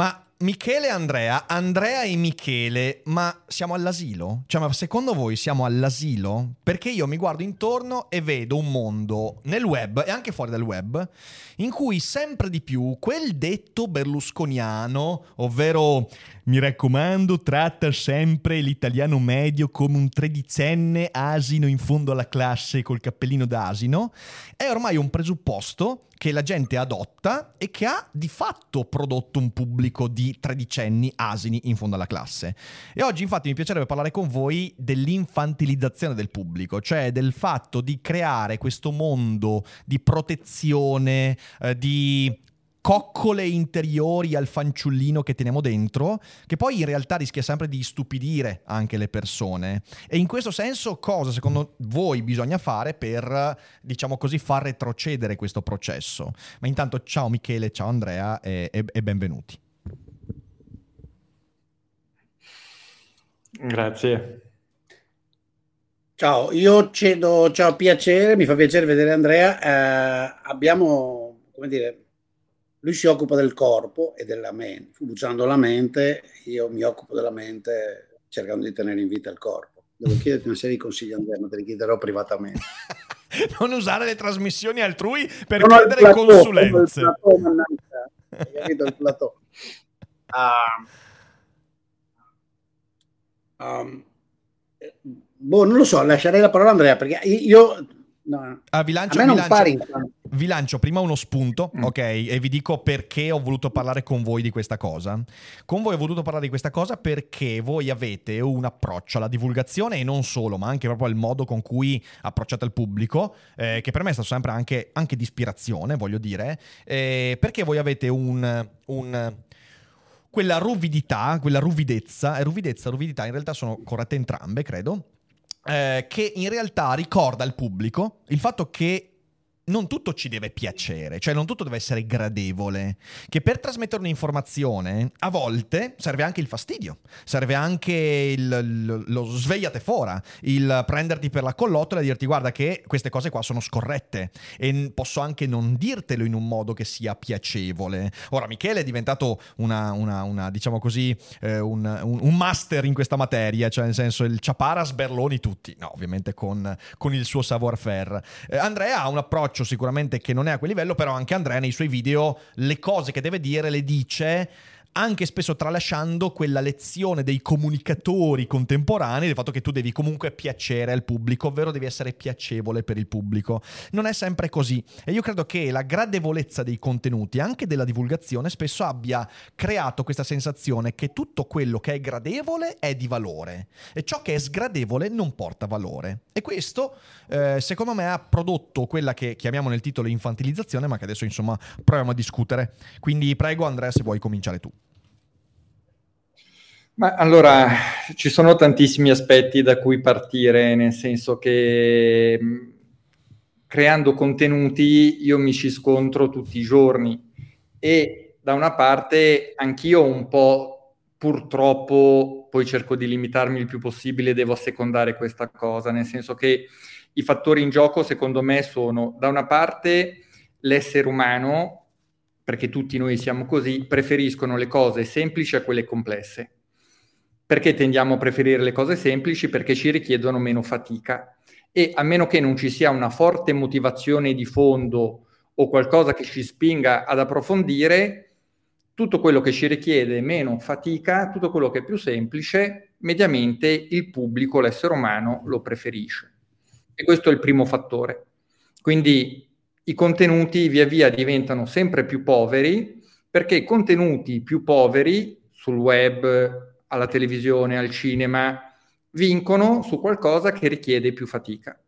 Ma Michele e Andrea, Andrea e Michele, ma siamo all'asilo? Cioè, ma secondo voi siamo all'asilo? Perché io mi guardo intorno e vedo un mondo nel web e anche fuori dal web in cui sempre di più quel detto berlusconiano, ovvero mi raccomando, tratta sempre l'italiano medio come un tredicenne asino in fondo alla classe col cappellino d'asino, è ormai un presupposto che la gente adotta e che ha di fatto prodotto un pubblico di tredicenni asini in fondo alla classe. E oggi infatti mi piacerebbe parlare con voi dell'infantilizzazione del pubblico, cioè del fatto di creare questo mondo di protezione, eh, di coccole interiori al fanciullino che teniamo dentro, che poi in realtà rischia sempre di stupidire anche le persone. E in questo senso cosa secondo voi bisogna fare per, diciamo così, far retrocedere questo processo? Ma intanto ciao Michele, ciao Andrea e, e, e benvenuti. Grazie. Ciao, io cedo, ciao, piacere, mi fa piacere vedere Andrea. Eh, abbiamo, come dire, lui si occupa del corpo e della mente, bucciando la mente, io mi occupo della mente cercando di tenere in vita il corpo. Devo chiederti una serie di consigli Andrea, ma te li chiederò privatamente. non usare le trasmissioni altrui per non chiedere plateau, consulenze. Il Hai capito il plateau? Uh, um, boh, non lo so, lascerei la parola a Andrea perché io No. Ah, vi, lancio, vi, lancio, vi, lancio, prima uno spunto, mm. ok? E vi dico perché ho voluto parlare con voi di questa cosa. Con voi ho voluto parlare di questa cosa perché voi avete un approccio alla divulgazione e non solo, ma anche proprio al modo con cui approcciate il pubblico, eh, che per me è stato sempre anche, anche di ispirazione, voglio dire, eh, perché voi avete un, un quella ruvidità, quella ruvidezza, e ruvidezza e ruvidità in realtà sono corrette entrambe, credo, eh, che in realtà ricorda al pubblico il fatto che non tutto ci deve piacere, cioè non tutto deve essere gradevole, che per trasmettere un'informazione a volte serve anche il fastidio, serve anche il, lo, svegliate fora, il prenderti per la collottola e dirti guarda che queste cose qua sono scorrette e posso anche non dirtelo in un modo che sia piacevole. Ora Michele è diventato una, una, una diciamo così, eh, un, un, un, master in questa materia, cioè nel senso il ciapara sberloni tutti, no ovviamente con, con il suo savoir-faire. Eh, Andrea ha un approccio approccio sicuramente che non è a quel livello, però anche Andrea nei suoi video le cose che deve dire le dice anche spesso tralasciando quella lezione dei comunicatori contemporanei del fatto che tu devi comunque piacere al pubblico, ovvero devi essere piacevole per il pubblico. Non è sempre così e io credo che la gradevolezza dei contenuti, anche della divulgazione, spesso abbia creato questa sensazione che tutto quello che è gradevole è di valore e ciò che è sgradevole non porta valore. E questo, eh, secondo me, ha prodotto quella che chiamiamo nel titolo infantilizzazione, ma che adesso insomma proviamo a discutere. Quindi prego Andrea se vuoi cominciare tu. Ma allora, ci sono tantissimi aspetti da cui partire, nel senso che creando contenuti io mi ci scontro tutti i giorni e da una parte anch'io un po' purtroppo poi cerco di limitarmi il più possibile, devo assecondare questa cosa, nel senso che i fattori in gioco secondo me sono da una parte l'essere umano, perché tutti noi siamo così, preferiscono le cose semplici a quelle complesse perché tendiamo a preferire le cose semplici? Perché ci richiedono meno fatica e a meno che non ci sia una forte motivazione di fondo o qualcosa che ci spinga ad approfondire, tutto quello che ci richiede meno fatica, tutto quello che è più semplice, mediamente il pubblico, l'essere umano, lo preferisce. E questo è il primo fattore. Quindi i contenuti via via diventano sempre più poveri perché i contenuti più poveri sul web, alla televisione, al cinema, vincono su qualcosa che richiede più fatica.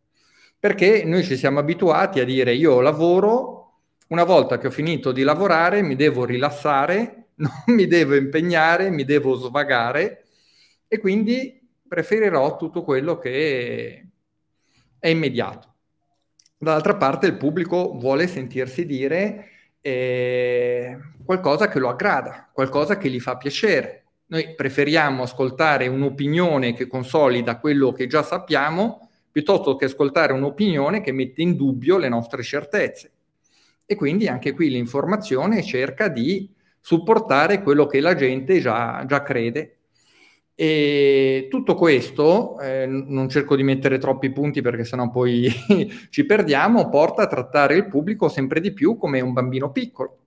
Perché noi ci siamo abituati a dire io lavoro Una volta che ho finito di lavorare mi devo rilassare, non mi devo impegnare, mi devo svagare e quindi preferirò tutto quello che è immediato. Dall'altra parte il pubblico vuole sentirsi dire eh, qualcosa che lo aggrada, qualcosa che gli fa piacere. Noi preferiamo ascoltare un'opinione che consolida quello che già sappiamo piuttosto che ascoltare un'opinione che mette in dubbio le nostre certezze. E quindi anche qui l'informazione cerca di supportare quello che la gente già, già crede. E tutto questo, eh, non cerco di mettere troppi punti perché sennò poi ci perdiamo, porta a trattare il pubblico sempre di più come un bambino piccolo.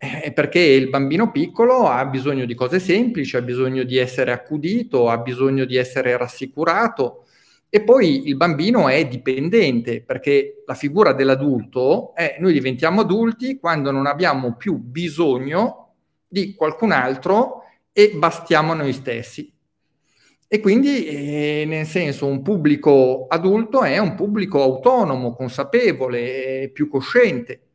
Eh, perché il bambino piccolo ha bisogno di cose semplici, ha bisogno di essere accudito, ha bisogno di essere rassicurato, e poi il bambino è dipendente perché la figura dell'adulto è noi diventiamo adulti quando non abbiamo più bisogno di qualcun altro e bastiamo noi stessi. E quindi, eh, nel senso, un pubblico adulto è un pubblico autonomo, consapevole, più cosciente.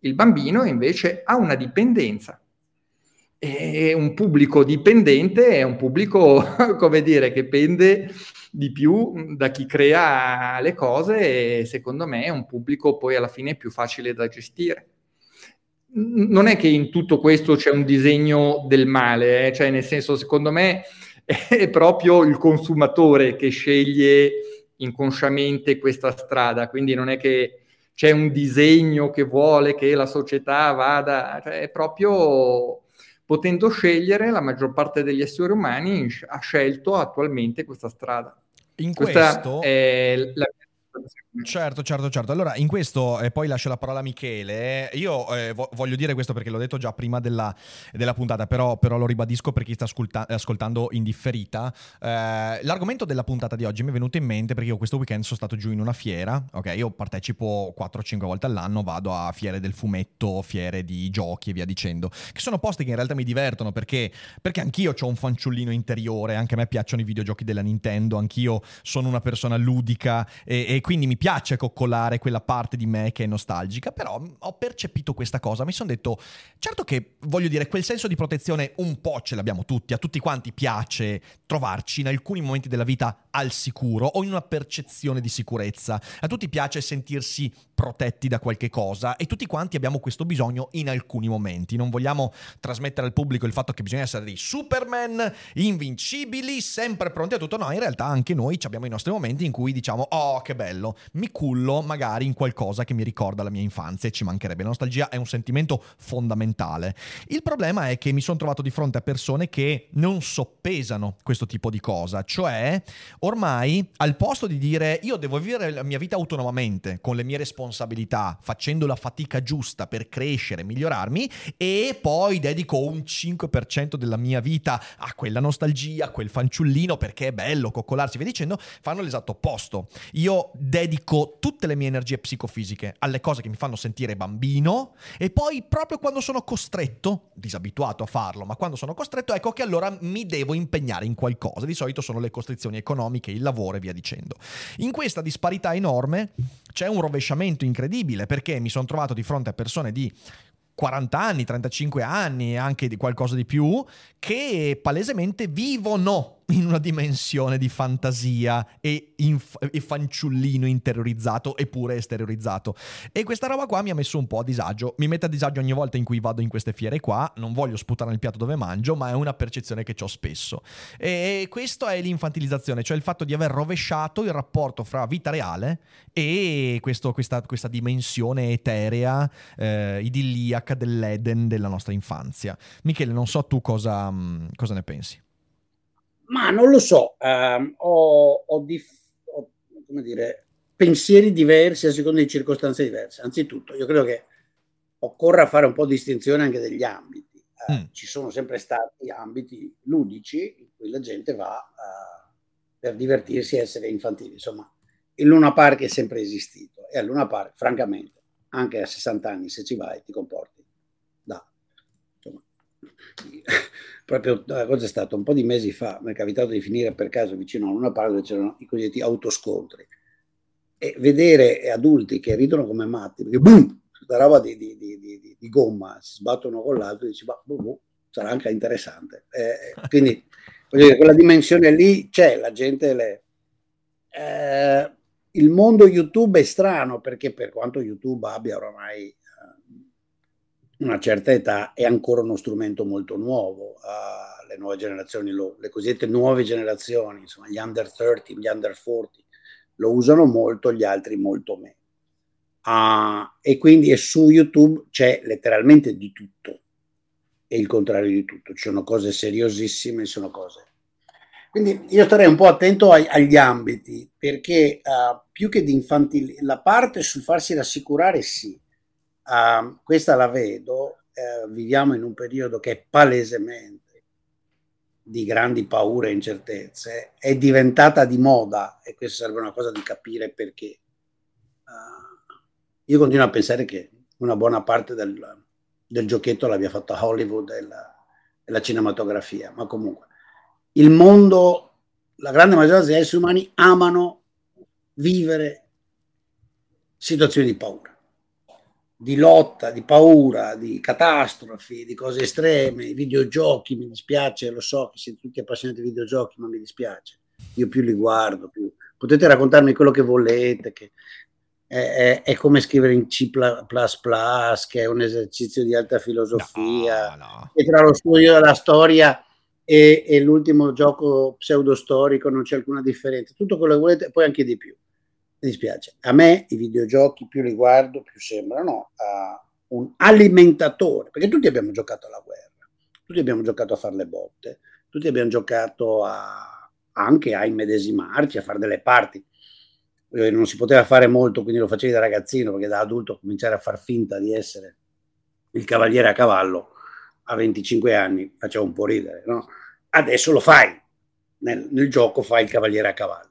Il bambino invece ha una dipendenza. E un pubblico dipendente è un pubblico, come dire, che pende di più da chi crea le cose e secondo me è un pubblico poi alla fine più facile da gestire. Non è che in tutto questo c'è un disegno del male, eh? cioè nel senso secondo me è proprio il consumatore che sceglie inconsciamente questa strada, quindi non è che c'è un disegno che vuole che la società vada, cioè è proprio potendo scegliere, la maggior parte degli esseri umani ha scelto attualmente questa strada. In Questa questo... è la Certo, certo, certo. Allora, in questo, eh, poi lascio la parola a Michele. Io eh, vo- voglio dire questo perché l'ho detto già prima della, della puntata, però, però, lo ribadisco per chi sta ascolta- ascoltando in differita. Eh, l'argomento della puntata di oggi mi è venuto in mente perché io questo weekend sono stato giù in una fiera. Ok, io partecipo 4-5 volte all'anno, vado a fiere del fumetto, fiere di giochi e via dicendo, che sono posti che in realtà mi divertono perché, perché anch'io ho un fanciullino interiore, anche a me piacciono i videogiochi della Nintendo, anch'io sono una persona ludica e, e quindi mi piace coccolare quella parte di me che è nostalgica, però ho percepito questa cosa, mi sono detto, certo che voglio dire, quel senso di protezione un po' ce l'abbiamo tutti, a tutti quanti piace trovarci in alcuni momenti della vita al sicuro o in una percezione di sicurezza, a tutti piace sentirsi protetti da qualche cosa e tutti quanti abbiamo questo bisogno in alcuni momenti. Non vogliamo trasmettere al pubblico il fatto che bisogna essere dei Superman, invincibili, sempre pronti a tutto. No, in realtà anche noi abbiamo i nostri momenti in cui diciamo "Oh, che bello, mi cullo magari in qualcosa che mi ricorda la mia infanzia e ci mancherebbe". La nostalgia è un sentimento fondamentale. Il problema è che mi sono trovato di fronte a persone che non soppesano questo tipo di cosa, cioè ormai al posto di dire "Io devo vivere la mia vita autonomamente con le mie responsabilità responsabilità, facendo la fatica giusta per crescere, migliorarmi e poi dedico un 5% della mia vita a quella nostalgia, a quel fanciullino perché è bello coccolarsi, via dicendo, fanno l'esatto opposto. Io dedico tutte le mie energie psicofisiche alle cose che mi fanno sentire bambino e poi proprio quando sono costretto, disabituato a farlo, ma quando sono costretto, ecco che allora mi devo impegnare in qualcosa. Di solito sono le costrizioni economiche, il lavoro e via dicendo. In questa disparità enorme c'è un rovesciamento incredibile perché mi sono trovato di fronte a persone di 40 anni, 35 anni anche di qualcosa di più che palesemente vivono in una dimensione di fantasia e, inf- e, fanciullino interiorizzato eppure esteriorizzato. E questa roba qua mi ha messo un po' a disagio. Mi mette a disagio ogni volta in cui vado in queste fiere qua. Non voglio sputare nel piatto dove mangio, ma è una percezione che ho spesso. E questo è l'infantilizzazione, cioè il fatto di aver rovesciato il rapporto fra vita reale e questo, questa, questa, dimensione eterea, eh, idilliaca dell'Eden della nostra infanzia. Michele, non so tu cosa, cosa ne pensi. Ma non lo so, um, ho, ho, dif- ho dire, pensieri diversi a seconda di circostanze diverse. Anzitutto, io credo che occorra fare un po' di distinzione anche degli ambiti. Uh, mm. Ci sono sempre stati ambiti ludici in cui la gente va uh, per divertirsi e essere infantili. Insomma, il Luna Park è sempre esistito e al Luna Park, francamente, anche a 60 anni, se ci vai, ti comporti da insomma, proprio la cosa è stata un po' di mesi fa, mi è capitato di finire per caso vicino a una parte dove c'erano i cosiddetti autoscontri e vedere adulti che ridono come matti, perché boom, questa roba di, di, di, di, gomma, si sbattono con l'altro e dici, ma boh, boh, sarà anche interessante. Eh, quindi dire, quella dimensione lì c'è, la gente le... Eh, il mondo YouTube è strano perché per quanto YouTube abbia oramai una certa età è ancora uno strumento molto nuovo. Uh, le nuove generazioni, lo, le cosiddette nuove generazioni, insomma gli under 30, gli under 40, lo usano molto, gli altri molto meno. Uh, e quindi su YouTube c'è letteralmente di tutto e il contrario di tutto. Ci sono cose seriosissime, sono cose. Quindi io starei un po' attento ai, agli ambiti, perché uh, più che di infantile, la parte sul farsi rassicurare, sì, uh, questa la vedo. Uh, viviamo in un periodo che è palesemente di grandi paure e incertezze, è diventata di moda e questo serve una cosa di capire perché. io continuo a pensare che una buona parte del, del giochetto l'abbia fatta Hollywood e la, e la cinematografia, ma comunque il mondo, la grande maggioranza degli esseri umani amano vivere situazioni di paura, di lotta, di paura, di catastrofi, di cose estreme, i videogiochi, mi dispiace, lo so che siete tutti appassionati di videogiochi, ma mi dispiace, io più li guardo, più... potete raccontarmi quello che volete, che è, è, come scrivere in C++, che è un esercizio di alta filosofia, no, no. e tra lo studio della storia e, e, l'ultimo gioco pseudostorico non c'è alcuna differenza, tutto quello che volete, poi anche di più. Dispiace, a me i videogiochi più li guardo, più sembrano uh, un alimentatore, perché tutti abbiamo giocato alla guerra, tutti abbiamo giocato a fare le botte, tutti abbiamo giocato a, anche a immedesimarci, a fare delle parti non si poteva fare molto, quindi lo facevi da ragazzino, perché da adulto cominciare a far finta di essere il cavaliere a cavallo a 25 anni faceva un po' ridere, no? Adesso lo fai, nel, nel gioco fai il cavaliere a cavallo.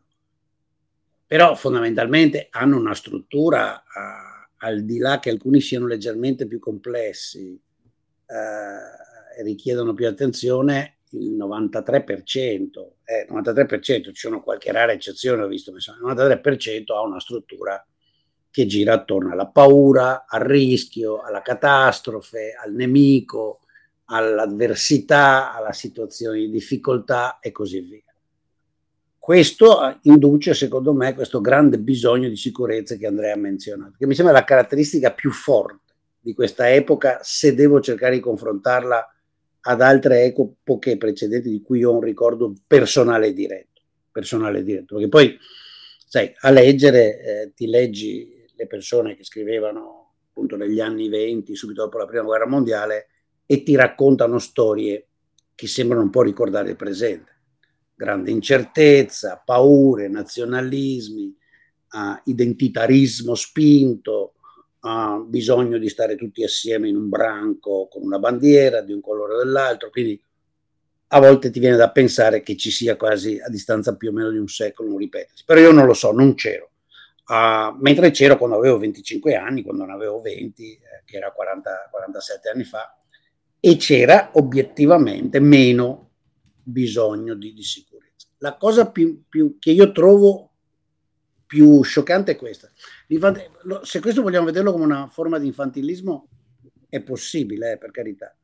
Però fondamentalmente hanno una struttura, uh, al di là che alcuni siano leggermente più complessi uh, e richiedono più attenzione, il 93%, eh, 93% ci sono qualche rara eccezione, ho visto, ma il 93% ha una struttura che gira attorno alla paura, al rischio, alla catastrofe, al nemico, all'avversità, alla situazione di difficoltà e così via. Questo induce, secondo me, questo grande bisogno di sicurezza che Andrea ha menzionato, che mi sembra la caratteristica più forte di questa epoca se devo cercare di confrontarla ad altre epoche precedenti di cui ho un ricordo personale diretto, personale diretto, perché poi, sai, a leggere eh, ti leggi le persone che scrivevano appunto negli anni 20, subito dopo la prima guerra mondiale, e ti raccontano storie che sembrano un po' ricordare il presente. Grande incertezza, paure, nazionalismi, uh, identitarismo spinto, ha bisogno di stare tutti assieme in un branco con una bandiera di un colore o dell'altro, quindi a volte ti viene da pensare che ci sia quasi a distanza più o meno di un secolo un ripetersi, però io non lo so, non c'ero. Uh, mentre c'ero quando avevo 25 anni, quando ne avevo 20, eh, che era 40, 47 anni fa, e c'era obiettivamente meno bisogno di, di sicurezza. La cosa più, più, che io trovo più scioccante è questa. Se questo vogliamo vederlo come una forma di infantilismo, è possibile, eh, per carità.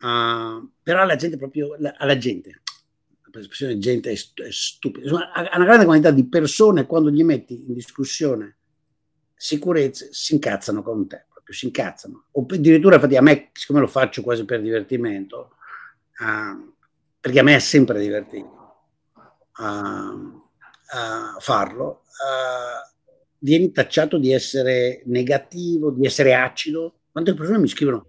Uh, però la gente proprio, la, alla gente, l'espressione gente è, è stupida, Insomma, a una grande quantità di persone quando gli metti in discussione sicurezza si incazzano con te, proprio si incazzano. O addirittura, infatti, a me, siccome lo faccio quasi per divertimento, uh, perché a me è sempre divertito uh, farlo, uh, vieni tacciato di essere negativo, di essere acido. Quante persone mi scrivono,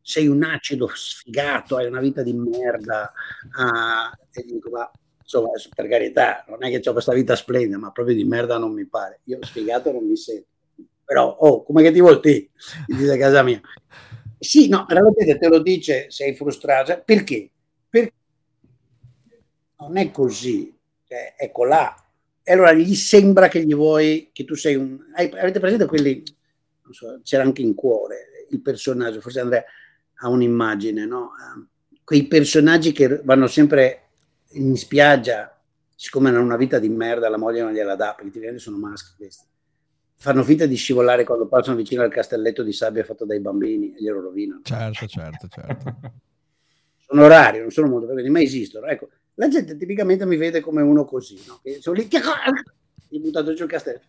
sei un acido sfigato, hai una vita di merda. Uh, e dico, ma insomma, per carità, non è che ho questa vita splendida, ma proprio di merda non mi pare. Io sfigato non mi sento. Però, oh, come che ti vuol te? Dice a casa mia. Sì, no, realmente te lo dice, sei frustrato. Perché? Perché non è così. Cioè, ecco là, e allora gli sembra che gli vuoi, che tu sei un... Avete presente quelli, so, c'era anche in cuore il personaggio, forse Andrea ha un'immagine, no? Quei personaggi che vanno sempre in spiaggia, siccome hanno una vita di merda, la moglie non gliela dà, perché ti sono maschi questi. fanno finta di scivolare quando passano vicino al castelletto di sabbia fatto dai bambini e glielo rovinano. Certo, certo, certo. sono rari, non sono molto frequenti, ma esistono. Ecco, la gente tipicamente mi vede come uno così, no? Che sono lì, ho buttato giù il castelletto.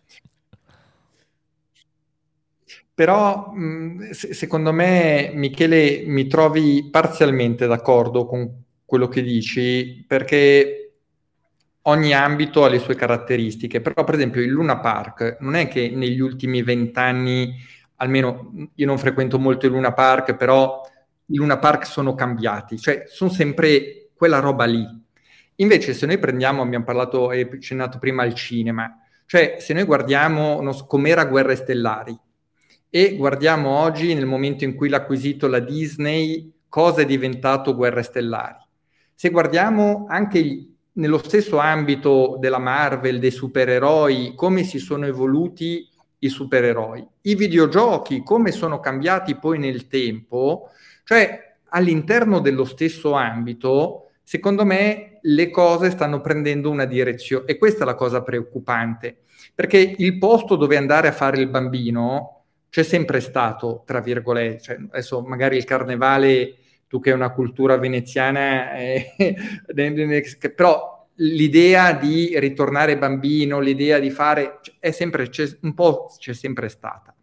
Però mh, secondo me, Michele, mi trovi parzialmente d'accordo con quello che dici, perché ogni ambito ha le sue caratteristiche, però per esempio il Luna Park non è che negli ultimi vent'anni, almeno io non frequento molto il Luna Park, però i Luna Park sono cambiati, cioè sono sempre quella roba lì. Invece se noi prendiamo, abbiamo parlato e accennato prima al cinema, cioè se noi guardiamo no, com'era Guerre Stellari e guardiamo oggi nel momento in cui l'ha acquisito la Disney, cosa è diventato Guerre Stellari. Se guardiamo anche nello stesso ambito della Marvel, dei supereroi, come si sono evoluti i supereroi, i videogiochi, come sono cambiati poi nel tempo, cioè all'interno dello stesso ambito, secondo me le cose stanno prendendo una direzione e questa è la cosa preoccupante, perché il posto dove andare a fare il bambino c'è sempre stato, tra virgolette, cioè, adesso magari il carnevale tu che hai una cultura veneziana, eh, però l'idea di ritornare bambino, l'idea di fare, è sempre, un po' c'è sempre stata.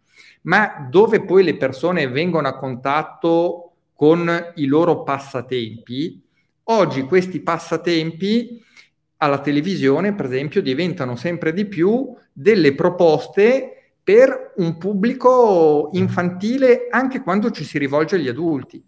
Ma dove poi le persone vengono a contatto con i loro passatempi, oggi questi passatempi alla televisione, per esempio, diventano sempre di più delle proposte per un pubblico infantile anche quando ci si rivolge agli adulti.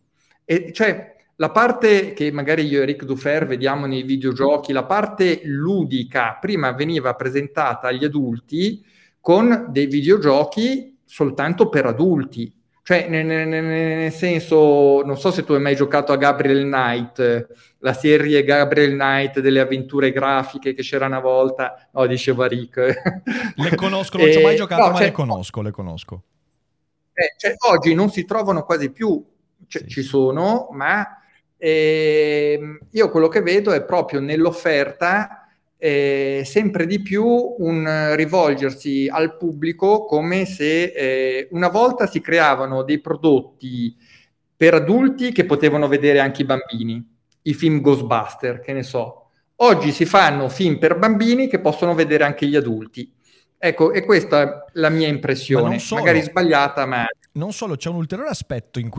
E cioè, la parte che magari io e Eric Dufer vediamo nei videogiochi, la parte ludica, prima veniva presentata agli adulti con dei videogiochi soltanto per adulti. Cioè, nel, nel, nel senso, non so se tu hai mai giocato a Gabriel Knight, la serie Gabriel Knight delle avventure grafiche che c'era una volta. No, diceva Rick. Le conosco, non ci ho mai giocato, no, ma cioè, le conosco, le conosco. Eh, cioè, oggi non si trovano quasi più c- sì. ci sono, ma eh, io quello che vedo è proprio nell'offerta eh, sempre di più un rivolgersi al pubblico come se eh, una volta si creavano dei prodotti per adulti che potevano vedere anche i bambini, i film Ghostbuster, che ne so. Oggi si fanno film per bambini che possono vedere anche gli adulti. Ecco, e questa è la mia impressione, ma magari sbagliata, ma... Non solo, c'è un ulteriore aspetto in cui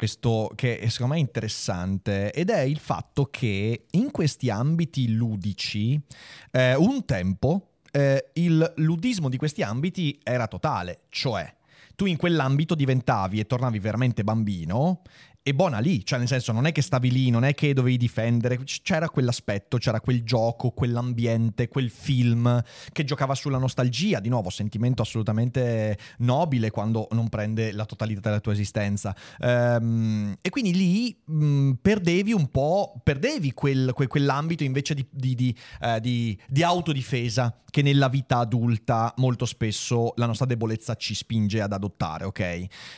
Questo che secondo me è interessante ed è il fatto che in questi ambiti ludici eh, un tempo eh, il ludismo di questi ambiti era totale, cioè tu in quell'ambito diventavi e tornavi veramente bambino e buona lì, cioè nel senso non è che stavi lì, non è che dovevi difendere, c'era quell'aspetto, c'era quel gioco, quell'ambiente, quel film che giocava sulla nostalgia, di nuovo sentimento assolutamente nobile quando non prende la totalità della tua esistenza. Ehm, e quindi lì mh, perdevi un po', perdevi quel, que, quell'ambito invece di, di, di, eh, di autodifesa che nella vita adulta molto spesso la nostra debolezza ci spinge ad adottare, ok?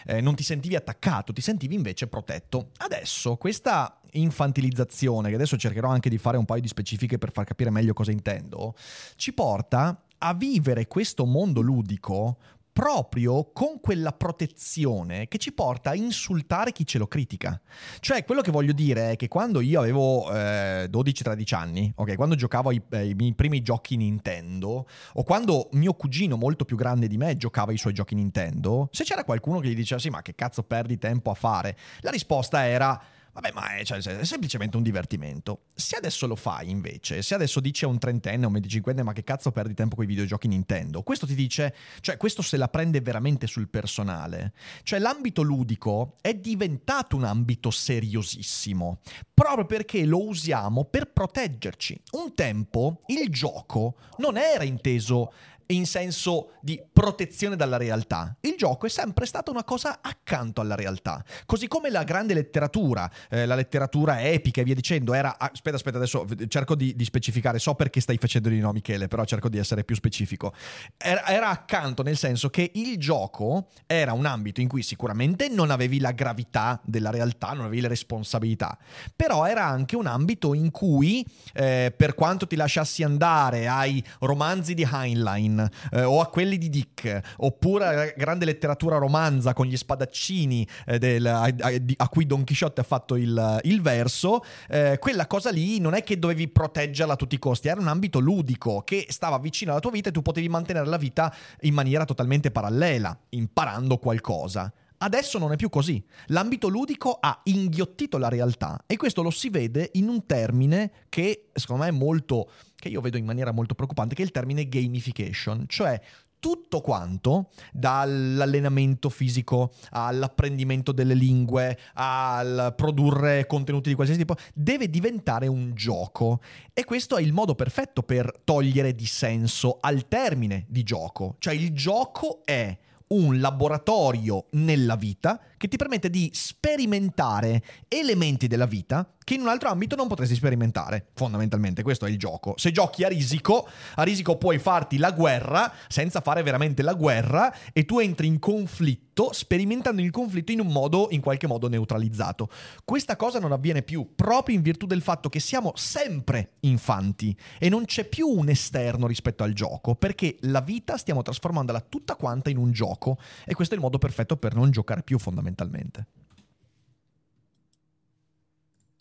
Eh, non ti sentivi attaccato, ti sentivi invece protetto. Adesso questa infantilizzazione, che adesso cercherò anche di fare un paio di specifiche per far capire meglio cosa intendo, ci porta a vivere questo mondo ludico proprio con quella protezione che ci porta a insultare chi ce lo critica. Cioè, quello che voglio dire è che quando io avevo eh, 12-13 anni, ok, quando giocavo ai, ai, miei primi giochi Nintendo, o quando mio cugino molto più grande di me giocava i suoi giochi Nintendo, se c'era qualcuno che gli diceva sì, ma che cazzo perdi tempo a fare? La risposta era Vabbè, ma è, cioè, è, semplicemente un divertimento. Se adesso lo fai invece, se adesso dici a un trentenne o un venticinquenne ma che cazzo perdi tempo con i videogiochi Nintendo, questo ti dice, cioè questo se la prende veramente sul personale. Cioè l'ambito ludico è diventato un ambito seriosissimo, proprio perché lo usiamo per proteggerci. Un tempo il gioco non era inteso in senso di protezione dalla realtà. Il gioco è sempre stata una cosa accanto alla realtà. Così come la grande letteratura, eh, la letteratura epica e via dicendo, era... Aspetta, aspetta, adesso cerco di, di, specificare. So perché stai facendo di no, Michele, però cerco di essere più specifico. Era, era accanto nel senso che il gioco era un ambito in cui sicuramente non avevi la gravità della realtà, non avevi le responsabilità, però era anche un ambito in cui, eh, per quanto ti lasciassi andare ai romanzi di Heinlein eh, o a quelli di Dick, oppure alla grande letteratura romanza con gli spadaccini eh, del, a, a, cui Don Quixote ha fatto il, il verso, eh, quella cosa lì non è che dovevi proteggerla a tutti i costi, era un ambito ludico che stava vicino alla tua vita e tu potevi mantenere la vita in maniera totalmente parallela, imparando qualcosa. Adesso non è più così. L'ambito ludico ha inghiottito la realtà e questo lo si vede in un termine che secondo me è molto, che io vedo in maniera molto preoccupante, che è il termine gamification, cioè tutto quanto, dall'allenamento fisico all'apprendimento delle lingue, al produrre contenuti di qualsiasi tipo, deve diventare un gioco. E questo è il modo perfetto per togliere di senso al termine di gioco. Cioè il gioco è un laboratorio nella vita che ti permette di sperimentare elementi della vita che in un altro ambito non potresti sperimentare. Fondamentalmente questo è il gioco. Se giochi a risico, a risico puoi farti la guerra senza fare veramente la guerra e tu entri in conflitto sperimentando il conflitto in un modo in qualche modo neutralizzato. Questa cosa non avviene più proprio in virtù del fatto che siamo sempre infanti e non c'è più un esterno rispetto al gioco, perché la vita stiamo trasformandola tutta quanta in un gioco e questo è il modo perfetto per non giocare più fondamentalmente.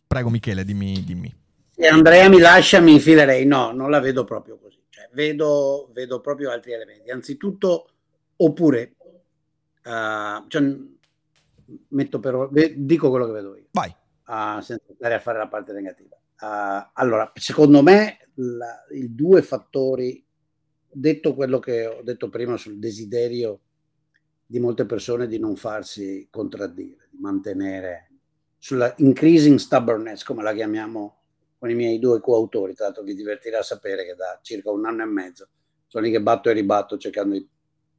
Prego Michele, dimmi. dimmi. Se Andrea mi lascia mi infilerei, no, non la vedo proprio così. Cioè, vedo, vedo, proprio altri elementi. Anzitutto, oppure, uh, cioè, metto però, dico quello che vedo io. Vai. Uh, senza andare a fare la parte negativa. Uh, allora, secondo me, la, i due fattori, detto quello che ho detto prima sul desiderio di molte persone di non farsi contraddire, di mantenere sulla increasing stubbornness, come la chiamiamo con i miei due coautori, tra l'altro vi divertirà sapere che da circa un anno e mezzo sono lì che batto e ribatto cercando di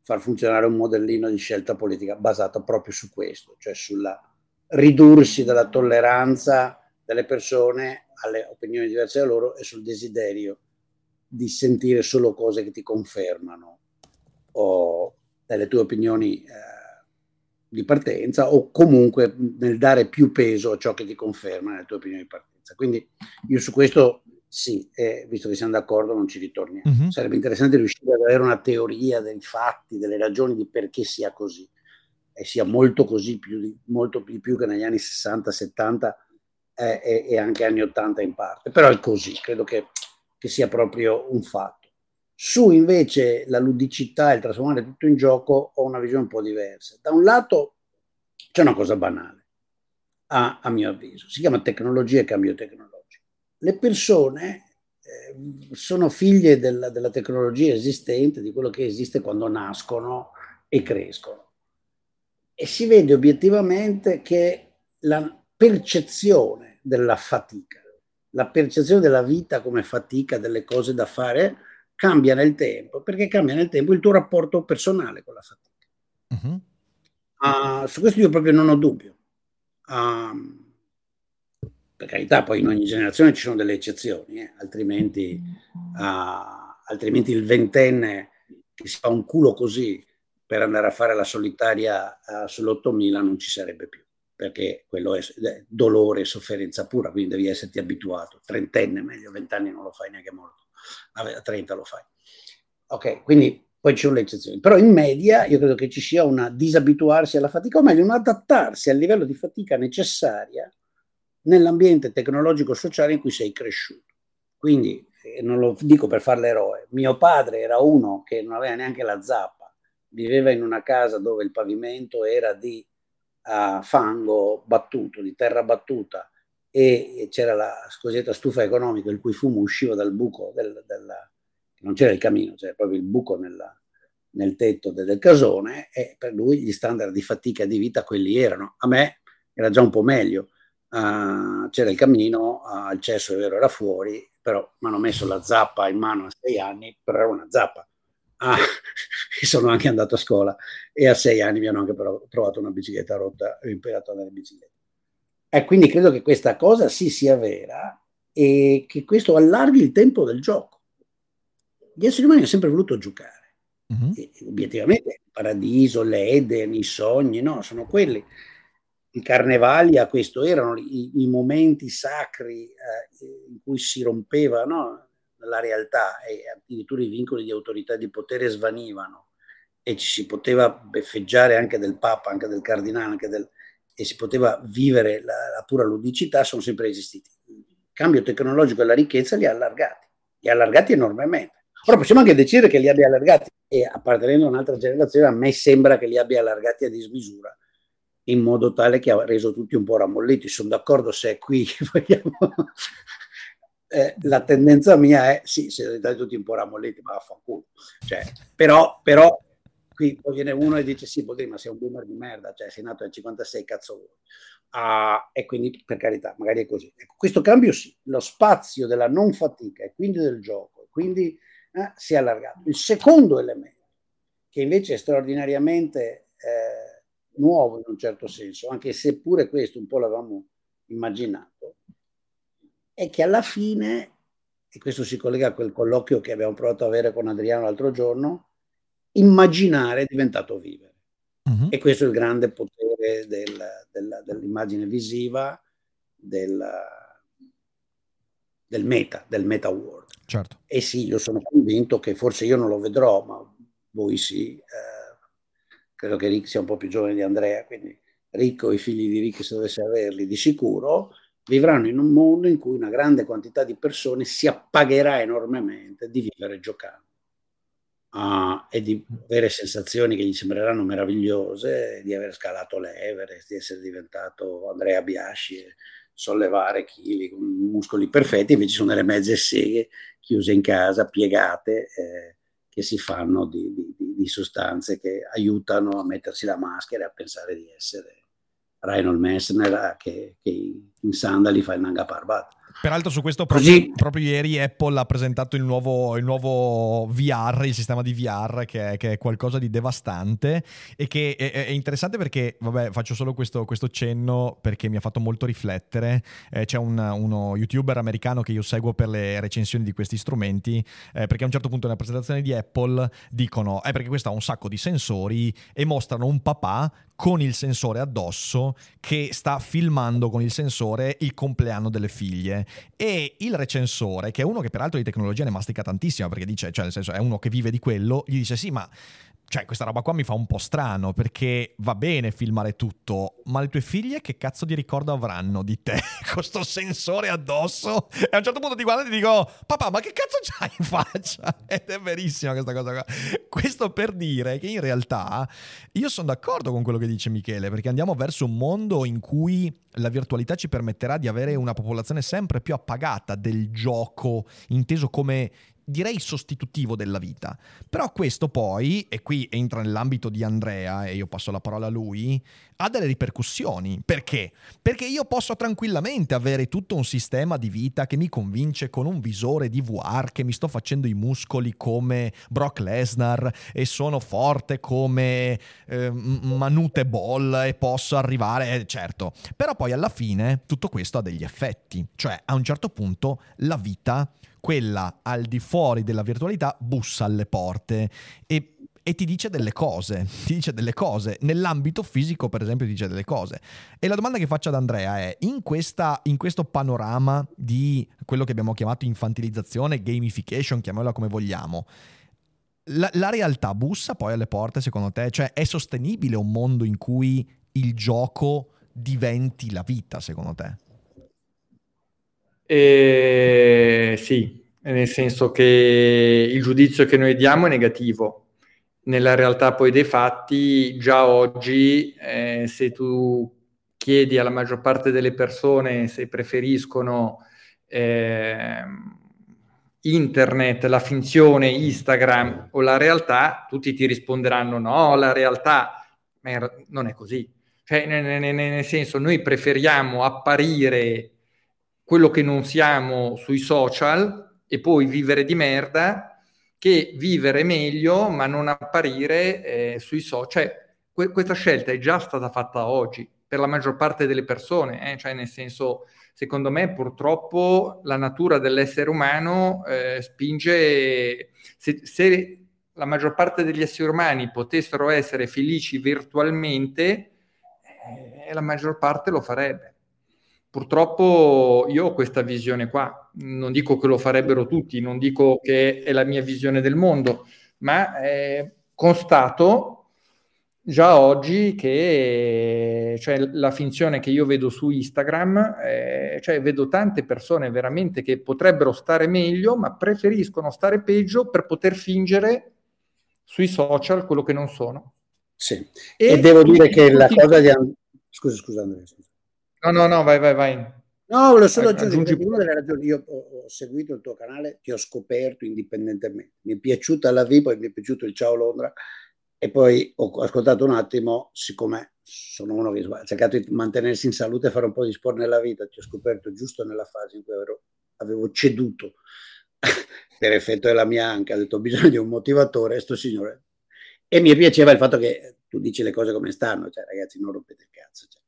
far funzionare un modellino di scelta politica basato proprio su questo, cioè sulla ridursi della tolleranza delle persone alle opinioni diverse da loro e sul desiderio di sentire solo cose che ti confermano o, delle tue opinioni eh, di partenza o comunque nel dare più peso a ciò che ti conferma nelle tue opinioni di partenza. Quindi io su questo sì, eh, visto che siamo d'accordo non ci ritorniamo. Uh-huh. Sarebbe interessante riuscire ad avere una teoria dei fatti, delle ragioni di perché sia così e sia molto così, più, molto di più che negli anni 60, 70 eh, e, e, anche anni 80 in parte. Però è così, credo che, che sia proprio un fatto. Su invece la ludicità e il trasformare tutto in gioco ho una visione un po' diversa. Da un lato c'è una cosa banale, a, a mio avviso, si chiama tecnologia e cambio tecnologico. Le persone eh, sono figlie della, della tecnologia esistente, di quello che esiste quando nascono e crescono. E si vede obiettivamente che la percezione della fatica, la percezione della vita come fatica, delle cose da fare, cambia nel tempo, perché cambia nel tempo il tuo rapporto personale con la fatica. Uh-huh. Uh, su questo io proprio non ho dubbio. Uh, per carità, poi in ogni generazione ci sono delle eccezioni, eh? altrimenti, uh, altrimenti il ventenne che si fa un culo così per andare a fare la solitaria uh, sull'8000 non ci sarebbe più, perché quello è, è dolore e sofferenza pura, quindi devi esserti abituato. Trentenne, meglio, vent'anni non lo fai neanche molto a 30 lo fai. Ok, quindi poi ci sono le eccezioni. Però in media io credo che ci sia una disabituarsi alla fatica, o meglio, un adattarsi al livello di fatica necessaria nell'ambiente tecnologico-sociale in cui sei cresciuto. Quindi, eh, non lo dico per fare l'eroe, mio padre era uno che non aveva neanche la zappa, viveva in una casa dove il pavimento era di uh, fango battuto, di terra battuta, e c'era la cosiddetta stufa economica il cui fumo usciva dal buco del, della, non c'era il camino, c'era proprio il buco nella, nel tetto del casone e per lui gli standard di fatica di vita quelli erano. A me era già un po' meglio, uh, c'era il camino, uh, il cesso è vero era fuori, però mi hanno messo la zappa in mano a sei anni, però era una zappa. ah, sono anche andato a scuola e a sei anni mi hanno anche trovato una bicicletta rotta e ho imparato a andare in bicicletta. E quindi credo che questa cosa sì sia vera e che questo allarghi il tempo del gioco. Gli esseri umani hanno sempre voluto giocare. Uh-huh. E, obiettivamente il paradiso, l'Eden, i sogni, no, sono quelli. I carnevali a questo erano i, i momenti sacri eh, in cui si rompeva no, la realtà e addirittura i vincoli di autorità e di potere svanivano e ci si poteva beffeggiare anche del Papa, anche del Cardinale, anche del, e si poteva vivere la, la, pura ludicità, sono sempre esistiti. Il cambio tecnologico e la ricchezza li ha allargati, li ha allargati enormemente. Ora possiamo anche decidere che li abbia allargati e appartenendo a un'altra generazione a me sembra che li abbia allargati a dismisura in modo tale che ha reso tutti un po' rammolliti. Sono d'accordo se è qui che vogliamo... eh, la tendenza mia è sì, siete tutti un po' rammolliti, ma vaffanculo. Cioè, però, però qui viene uno e dice sì, dire, ma sei un boomer di merda, cioè sei nato nel 56, cazzo vuoi. Uh, e quindi per carità, magari è così. Ecco, questo cambio sì, lo spazio della non fatica e quindi del gioco, quindi eh, si è allargato. Il secondo elemento, che invece è straordinariamente eh, nuovo in un certo senso, anche se pure questo un po' l'avevamo immaginato, è che alla fine, e questo si collega a quel colloquio che abbiamo provato ad avere con Adriano l'altro giorno, immaginare è diventato vivere. Uh-huh. E questo è il grande potere del, del, dell'immagine visiva, del, del meta, del meta world. Certo. E sì, io sono convinto che forse io non lo vedrò, ma voi sì. Eh, credo che Rick sia un po' più giovane di Andrea, quindi Ricco e i figli di Rick, se dovesse averli, di sicuro vivranno in un mondo in cui una grande quantità di persone si appagherà enormemente di vivere giocando. Uh, e di avere sensazioni che gli sembreranno meravigliose, di aver scalato l'Everest, di essere diventato Andrea Biasci sollevare chili con muscoli perfetti, invece sono delle mezze seghe chiuse in casa, piegate, eh, che si fanno di, di, di, sostanze che aiutano a mettersi la maschera e a pensare di essere Reinhold Messner che, che in sandali fa il Nanga Parbat. Peraltro su questo proprio, proprio, ieri Apple ha presentato il nuovo, il nuovo VR, il sistema di VR che è, che è, qualcosa di devastante e che è, è interessante perché, vabbè, faccio solo questo, questo, cenno perché mi ha fatto molto riflettere. Eh, c'è un, uno youtuber americano che io seguo per le recensioni di questi strumenti eh, perché a un certo punto nella presentazione di Apple dicono, eh perché questo ha un sacco di sensori e mostrano un papà con il sensore addosso che sta filmando con il sensore il compleanno delle figlie e il recensore che è uno che peraltro di tecnologia ne mastica tantissimo perché dice cioè nel senso è uno che vive di quello gli dice sì ma cioè, questa roba qua mi fa un po' strano perché va bene filmare tutto, ma le tue figlie che cazzo di ricordo avranno di te con sto sensore addosso? E a un certo punto ti guardo e ti dico, papà, ma che cazzo c'hai in faccia? Ed è verissima questa cosa qua. Questo per dire che in realtà io sono d'accordo con quello che dice Michele, perché andiamo verso un mondo in cui la virtualità ci permetterà di avere una popolazione sempre più appagata del gioco, inteso come direi sostitutivo della vita. Però questo poi, e qui entra nell'ambito di Andrea e io passo la parola a lui, ha delle ripercussioni. Perché? Perché io posso tranquillamente avere tutto un sistema di vita che mi convince con un visore di VR che mi sto facendo i muscoli come Brock Lesnar e sono forte come eh, Manute Ball e posso arrivare, eh, certo. Però poi alla fine tutto questo ha degli effetti. Cioè a un certo punto la vita quella al di fuori della virtualità bussa alle porte e, e, ti dice delle cose, ti dice delle cose. Nell'ambito fisico, per esempio, ti dice delle cose. E la domanda che faccio ad Andrea è, in, questa, in questo panorama di quello che abbiamo chiamato infantilizzazione, gamification, chiamiamola come vogliamo, la, la realtà bussa poi alle porte, secondo te? Cioè, è sostenibile un mondo in cui il gioco diventi la vita, secondo te? Eh, sì, nel senso che il giudizio che noi diamo è negativo. Nella realtà poi dei fatti, già oggi, eh, se tu chiedi alla maggior parte delle persone se preferiscono eh, internet, la finzione, Instagram o la realtà, tutti ti risponderanno no, la realtà non è così. Cioè, nel, nel, nel senso, noi preferiamo apparire quello che non siamo sui social e poi vivere di merda che vivere meglio ma non apparire eh, sui social. Cioè, que- questa scelta è già stata fatta oggi per la maggior parte delle persone, eh? cioè nel senso, secondo me purtroppo la natura dell'essere umano eh, spinge, se, se, la maggior parte degli esseri umani potessero essere felici virtualmente, eh, la maggior parte lo farebbe. Purtroppo io ho questa visione qua, non dico che lo farebbero tutti, non dico che è la mia visione del mondo, ma eh, constato già oggi che cioè, la finzione che io vedo su Instagram, eh, cioè vedo tante persone veramente che potrebbero stare meglio, ma preferiscono stare peggio per poter fingere sui social quello che non sono. Sì. E, e devo dire che la cosa di... Scusa, scusa Andrea. Scusa. No, no, no, vai, vai, vai. No, volevo solo aggiungere una delle ragioni. Io ho, ho, seguito il tuo canale, ti ho scoperto indipendentemente. Mi è piaciuta la V, poi mi è piaciuto il Ciao Londra e poi ho ascoltato un attimo, siccome sono uno che ha cercato di mantenersi in salute e fare un po' di sport nella vita, ti ho scoperto giusto nella fase in cui avevo, avevo ceduto per effetto della mia anca, ho detto ho bisogno di un motivatore, sto signore. E mi piaceva il fatto che tu dici le cose come stanno, cioè ragazzi non rompete il cazzo. Cioè.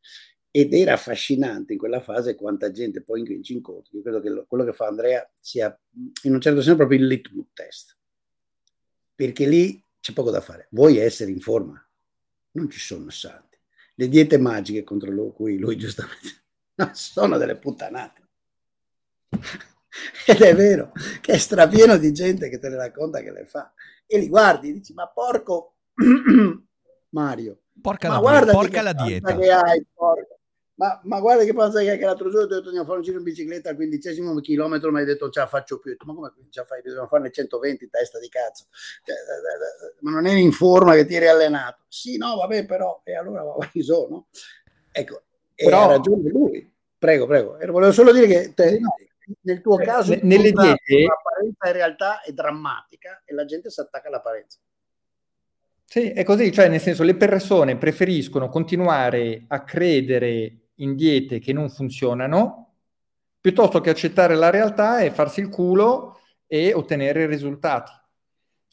Ed era affascinante in quella fase quanta gente poi ci incontri. Io credo che lo, quello che fa Andrea sia in un certo senso proprio il litmus test. Perché lì c'è poco da fare. Vuoi essere in forma? Non ci sono santi. Le diete magiche contro cui lui giustamente no, sono delle puttanate. Ed è vero che è strapieno di gente che te le racconta che le fa. E li guardi e dici, ma porco Mario, porca ma la, guarda porca la dieta che hai, porca. Ma, ma, guarda che pensa che, che l'altro giorno ti ho detto andiamo a fare un giro in bicicletta al quindicesimo chilometro mi hai detto ce la faccio più ma come ce la fai? Bisogna farne 120 testa di cazzo cioè, ma non eri in forma che ti eri allenato. Sì no vabbè però e allora vai sono ecco però ha ragione lui. Prego prego. E volevo solo dire che te, nel tuo eh, caso nelle diete l'apparenza in realtà è drammatica e la gente si attacca all'apparenza. Sì, è così, cioè nel senso le persone preferiscono continuare a credere in diete che non funzionano piuttosto che accettare la realtà e farsi il culo e ottenere risultati.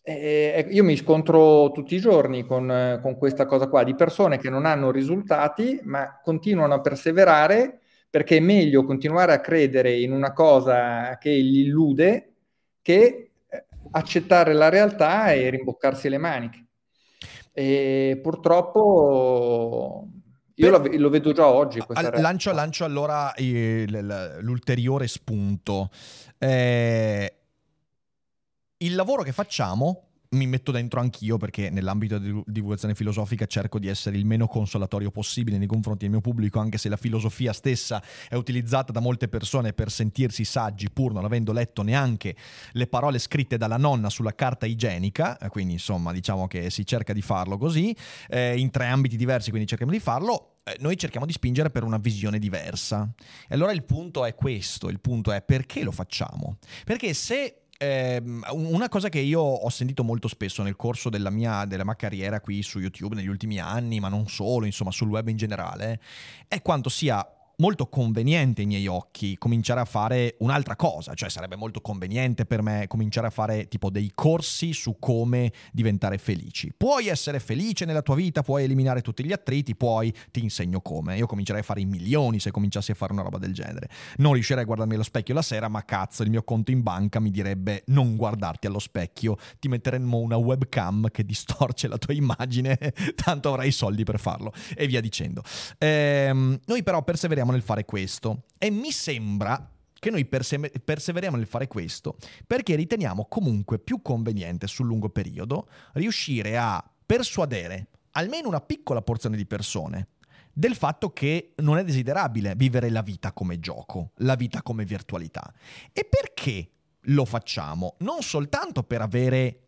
E io mi scontro tutti i giorni con, con, questa cosa qua di persone che non hanno risultati ma continuano a perseverare perché è meglio continuare a credere in una cosa che gli illude che eh, accettare la realtà e rimboccarsi le maniche. E purtroppo io lo, lo, vedo già oggi. Lancio, lancio, allora l'ulteriore spunto. Eh, il lavoro che facciamo mi metto dentro anch'io perché nell'ambito di divulgazione filosofica cerco di essere il meno consolatorio possibile nei confronti del mio pubblico, anche se la filosofia stessa è utilizzata da molte persone per sentirsi saggi pur non avendo letto neanche le parole scritte dalla nonna sulla carta igienica, eh, quindi insomma diciamo che si cerca di farlo così, eh, in tre ambiti diversi, quindi cerchiamo di farlo eh, noi cerchiamo di spingere per una visione diversa. E allora il punto è questo, il punto è perché lo facciamo? Perché se eh, una cosa che io ho sentito molto spesso nel corso della mia, della mia, carriera qui su YouTube negli ultimi anni, ma non solo, insomma sul web in generale, è quanto sia molto conveniente ai miei occhi cominciare a fare un'altra cosa, cioè sarebbe molto conveniente per me cominciare a fare tipo dei corsi su come diventare felici. Puoi essere felice nella tua vita, puoi eliminare tutti gli attriti, poi ti insegno come. Io comincerei a fare i milioni se cominciassi a fare una roba del genere. Non riuscirei a guardarmi allo specchio la sera, ma cazzo, il mio conto in banca mi direbbe non guardarti allo specchio, ti metteremmo una webcam che distorce la tua immagine, tanto avrai i soldi per farlo e via dicendo. Ehm, noi però perseveriamo nel fare questo e mi sembra che noi perse- perseveriamo nel fare questo perché riteniamo comunque più conveniente sul lungo periodo riuscire a persuadere almeno una piccola porzione di persone del fatto che non è desiderabile vivere la vita come gioco, la vita come virtualità. E perché lo facciamo? Non soltanto per avere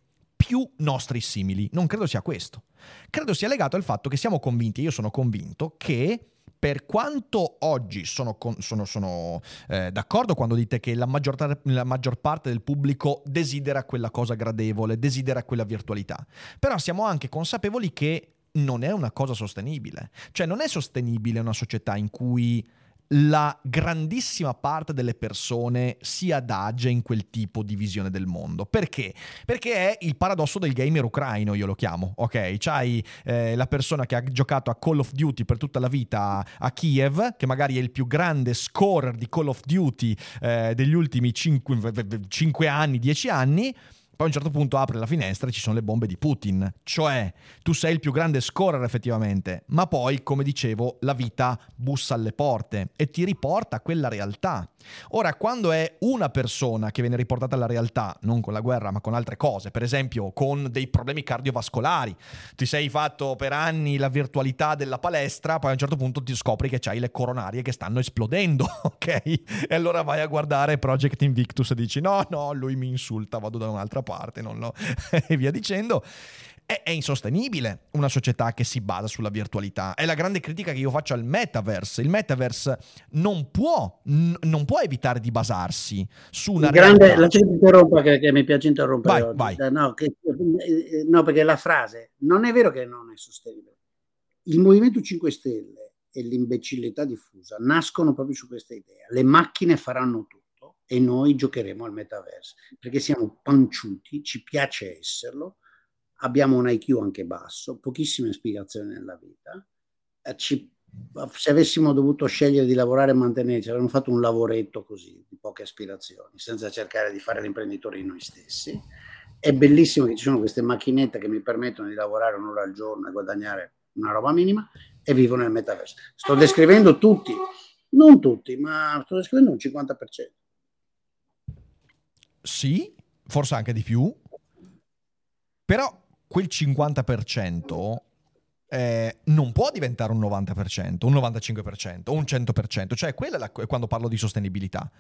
più nostri simili, non credo sia questo. Credo sia legato al fatto che siamo convinti, io sono convinto, che per quanto oggi sono, sono, sono eh, d'accordo quando dite che la maggior, la maggior, parte del pubblico desidera quella cosa gradevole, desidera quella virtualità, però siamo anche consapevoli che non è una cosa sostenibile. Cioè non è sostenibile una società in cui la grandissima parte delle persone si adagia in quel tipo di visione del mondo. Perché? Perché è il paradosso del gamer ucraino, io lo chiamo, ok? C'hai eh, la persona che ha giocato a Call of Duty per tutta la vita a Kiev, che magari è il più grande scorer di Call of Duty eh, degli ultimi 5 anni, 10 anni, poi a un certo punto apre la finestra e ci sono le bombe di Putin. Cioè, tu sei il più grande scorer effettivamente, ma poi, come dicevo, la vita bussa alle porte e ti riporta a quella realtà. Ora, quando è una persona che viene riportata alla realtà, non con la guerra, ma con altre cose, per esempio con dei problemi cardiovascolari, ti sei fatto per anni la virtualità della palestra, poi a un certo punto ti scopri che hai le coronarie che stanno esplodendo, ok? E allora vai a guardare Project Invictus e dici no, no, lui mi insulta, vado da un'altra parte, non lo... e via dicendo. È, è, insostenibile una società che si basa sulla virtualità. È la grande critica che io faccio al metaverse. Il metaverse non può, n- non può evitare di basarsi su una grande, realtà. Lasciami interrompa che, che, mi piace interrompere. Vai, vai. No, che, eh, no, perché la frase non è vero che non è sostenibile. Il Movimento 5 Stelle e l'imbecillità diffusa nascono proprio su questa idea. Le macchine faranno tutto e noi giocheremo al metaverse perché siamo panciuti, ci piace esserlo abbiamo un IQ anche basso, pochissime spiegazioni nella vita. Ci, se avessimo dovuto scegliere di lavorare e mantenerci, avremmo fatto un lavoretto così, di poche aspirazioni, senza cercare di fare l'imprenditore noi stessi. È bellissimo che ci sono queste macchinette che mi permettono di lavorare un'ora al giorno e guadagnare una roba minima e vivo nel metaverso. Sto descrivendo tutti, non tutti, ma sto descrivendo un 50%. Sì, forse anche di più. Però quel 50% eh, non può diventare un 90%, un 95%, un 100%, cioè quella è, la, è quando parlo di sostenibilità.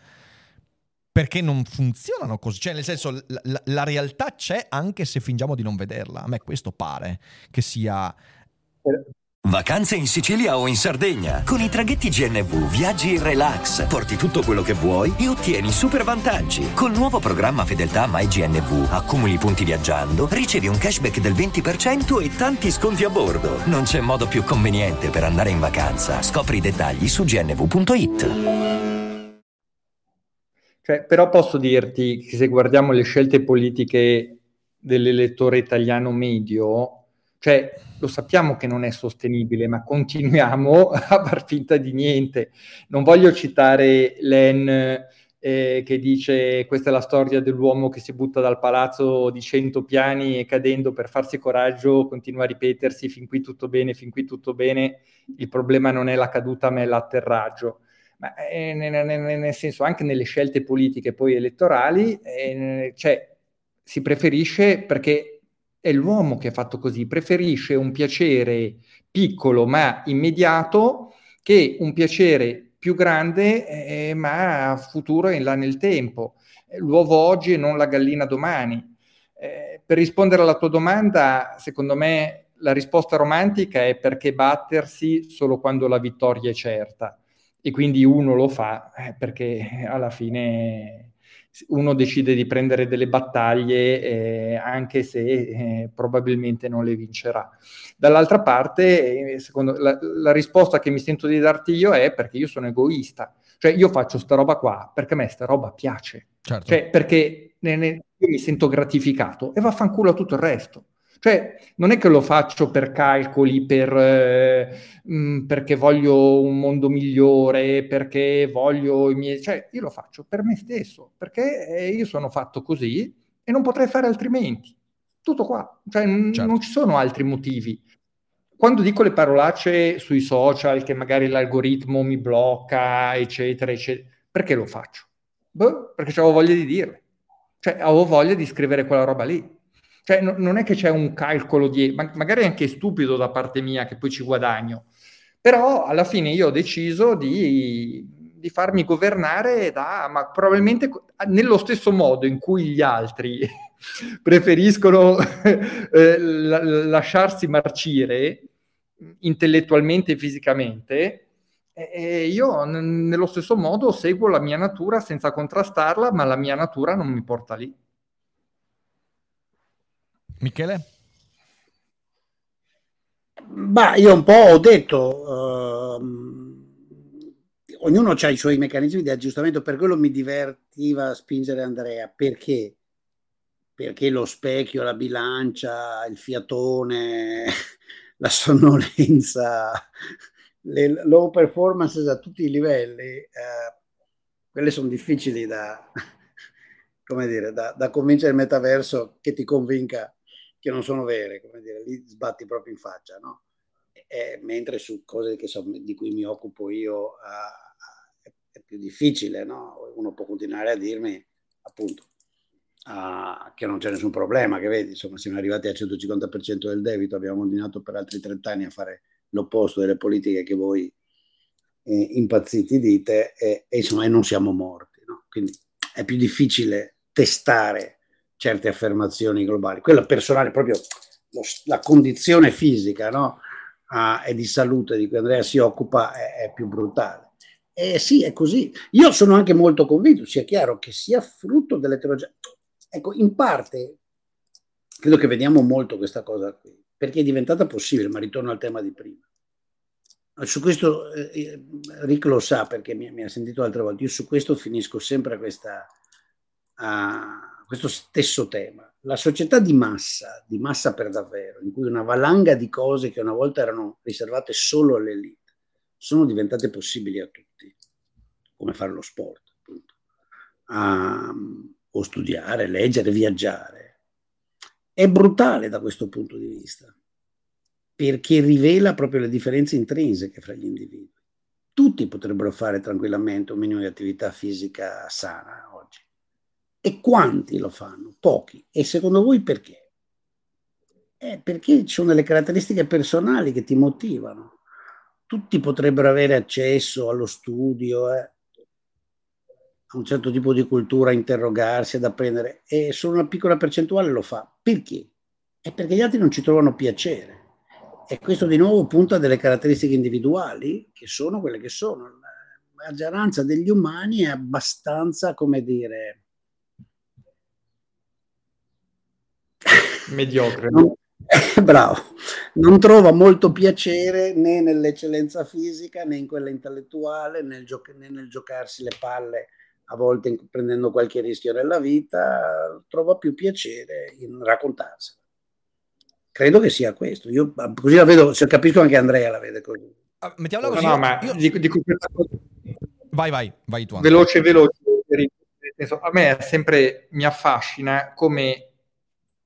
Perché non funzionano così, cioè nel senso la, la, la realtà c'è anche se fingiamo di non vederla. A me questo pare che sia Vacanze in Sicilia o in Sardegna. Con i traghetti GNV viaggi in relax, porti tutto quello che vuoi e ottieni super vantaggi. Col nuovo programma Fedeltà MyGNV accumuli punti viaggiando, ricevi un cashback del 20% e tanti sconti a bordo. Non c'è modo più conveniente per andare in vacanza. Scopri i dettagli su gnv.it. Cioè, però posso dirti che se guardiamo le scelte politiche dell'elettore italiano medio, cioè, lo sappiamo che non è sostenibile, ma continuiamo a far finta di niente. Non voglio citare Len eh, che dice questa è la storia dell'uomo che si butta dal palazzo di cento piani e cadendo per farsi coraggio continua a ripetersi fin qui tutto bene, fin qui tutto bene, il problema non è la caduta ma è l'atterraggio. Ma eh, nel, senso anche nelle scelte politiche poi elettorali, eh, cioè, si preferisce perché è l'uomo che ha fatto così, preferisce un piacere piccolo ma immediato che un piacere più grande eh, ma futuro e là nel tempo. L'uovo oggi e non la gallina domani. Eh, per rispondere alla tua domanda, secondo me la risposta romantica è perché battersi solo quando la vittoria è certa e quindi uno lo fa eh, perché alla fine uno decide di prendere delle battaglie eh, anche se eh, probabilmente non le vincerà. Dall'altra parte, eh, secondo, la, la, risposta che mi sento di darti io è perché io sono egoista, cioè io faccio sta roba qua perché a me sta roba piace, certo. cioè perché ne, ne, io mi sento gratificato e vaffanculo a tutto il resto. Cioè, non è che lo faccio per calcoli, per, eh, mh, mm, perché voglio un mondo migliore, perché voglio i miei... Cioè, io lo faccio per me stesso, perché eh, io sono fatto così e non potrei fare altrimenti. Tutto qua. Cioè, n- certo. non ci sono altri motivi. Quando dico le parolacce sui social, che magari l'algoritmo mi blocca, eccetera, eccetera, perché lo faccio? Beh, perché avevo voglia di dirle. Cioè, avevo voglia di scrivere quella roba lì cioè, no, non è che c'è un calcolo di... Ma, magari anche stupido da parte mia, che poi ci guadagno. Però alla fine io ho deciso di, di farmi governare da... Ma probabilmente nello stesso modo in cui gli altri preferiscono eh, lasciarsi marcire intellettualmente e fisicamente, e io nello stesso modo seguo la mia natura senza contrastarla, ma la mia natura non mi porta lì. Michele? Bah, io un po' ho detto, uh, ognuno ha i suoi meccanismi di aggiustamento, per quello mi divertiva spingere Andrea, perché? Perché lo specchio, la bilancia, il fiatone, la sonnolenza, le low performance a tutti i livelli, eh, quelle sono difficili da, come dire, da, da, convincere il metaverso che ti convinca che non sono vere, come dire, lì sbatti proprio in faccia, no? E, mentre su cose so, di cui mi occupo io uh, è più difficile, no? Uno può continuare a dirmi, appunto, uh, che non c'è nessun problema, che vedi, insomma, siamo arrivati al 150% del debito, abbiamo continuato per altri 30 anni a fare l'opposto delle politiche che voi eh, impazziti dite e, e, insomma, e non siamo morti, no? Quindi è più difficile testare certe affermazioni globali. Quella personale, proprio lo, la condizione fisica no? ah, e di salute di cui Andrea si occupa è, è più brutale. E sì, è così. Io sono anche molto convinto, sia chiaro, che sia frutto dell'eterogeneità. Ecco, in parte credo che vediamo molto questa cosa qui, perché è diventata possibile, ma ritorno al tema di prima. Su questo eh, Rick lo sa perché mi, mi, ha sentito altre volte, io su questo finisco sempre questa, a questo stesso tema. La società di massa, di massa per davvero, in cui una valanga di cose che una volta erano riservate solo all'elite, sono diventate possibili a tutti, come fare lo sport, appunto, a, o studiare, leggere, viaggiare. È brutale da questo punto di vista, perché rivela proprio le differenze intrinseche fra gli individui. Tutti potrebbero fare tranquillamente un minimo di attività fisica sana e quanti lo fanno? Pochi. E secondo voi perché? Eh, perché ci sono delle caratteristiche personali che ti motivano. Tutti potrebbero avere accesso allo studio, eh, a un certo tipo di cultura, interrogarsi, ad apprendere, e solo una piccola percentuale lo fa. Perché? È perché gli altri non ci trovano piacere. E questo di nuovo punta a delle caratteristiche individuali che sono quelle che sono. La maggioranza degli umani è abbastanza, come dire, mediocre. Non, bravo, non trova molto piacere né nell'eccellenza fisica né in quella intellettuale né, gio- né nel giocarsi le palle a volte prendendo qualche rischio nella vita, trova più piacere in raccontarsela. Credo che sia questo. Io così la vedo, se capisco anche Andrea la vede così. Ah, mettiamola così. No, no, ma io... dico, dico questa cosa. Vai, vai, vai tu. Andrea. Veloce, veloce. A me sempre mi affascina come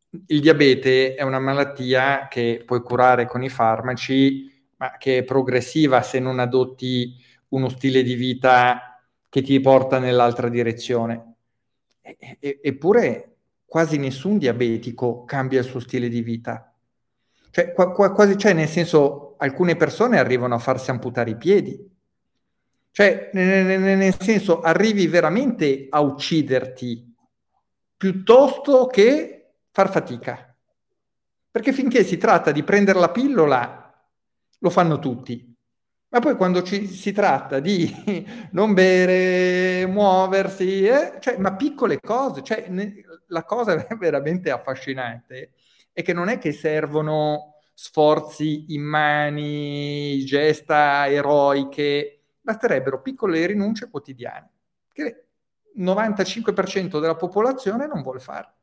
il diabete è una malattia che puoi curare con i farmaci, ma che è progressiva se non adotti uno stile di vita che ti porta nell'altra direzione. E, e, eppure quasi nessun diabetico cambia il suo stile di vita. Cioè, qua, qua, quasi, cioè, nel senso, alcune persone arrivano a farsi amputare i piedi. Cioè, nel, nel, senso, arrivi veramente a ucciderti piuttosto che far fatica. Perché finché si tratta di prendere la pillola, lo fanno tutti. Ma poi quando ci, si tratta di non bere, muoversi, eh, cioè, ma piccole cose, cioè, ne, la cosa veramente affascinante è che non è che servono sforzi immani, gesta eroiche, basterebbero piccole rinunce quotidiane, che il 95% della popolazione non vuole fare.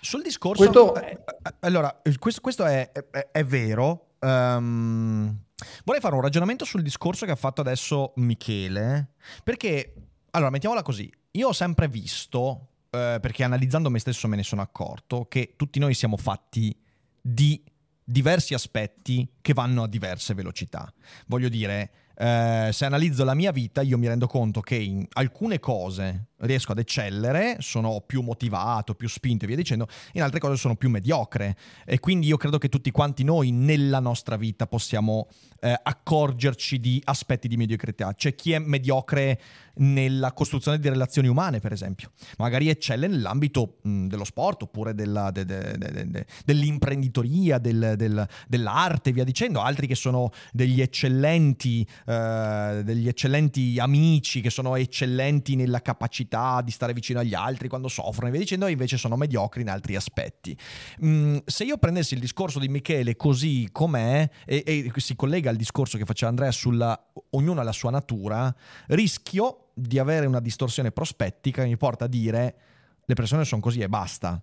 Sul discorso... Questo, eh, eh, allora, questo, questo è, è, è, vero. Um, vorrei fare un ragionamento sul discorso che ha fatto adesso Michele, perché, allora, mettiamola così, io ho sempre visto, eh, perché analizzando me stesso me ne sono accorto, che tutti noi siamo fatti di diversi aspetti che vanno a diverse velocità. Voglio dire, eh, se analizzo la mia vita, io mi rendo conto che in alcune cose riesco ad eccellere, sono più motivato, più spinto e via dicendo, in altre cose sono più mediocre. E quindi io credo che tutti quanti noi nella nostra vita possiamo eh, accorgerci di aspetti di mediocrità. C'è chi è mediocre nella costruzione di relazioni umane, per esempio. Magari eccelle nell'ambito mh, dello sport oppure della, de, de, de, dell'imprenditoria, del, del, dell'arte, via dicendo. Altri che sono degli eccellenti, eh, degli eccellenti amici, che sono eccellenti nella capacità capacità di stare vicino agli altri quando soffrono e via dicendo, invece sono mediocri in altri aspetti. Mm, se io prendessi il discorso di Michele così com'è e, e si collega al discorso che faceva Andrea sulla ognuno ha la sua natura, rischio di avere una distorsione prospettica che mi porta a dire le persone sono così e basta.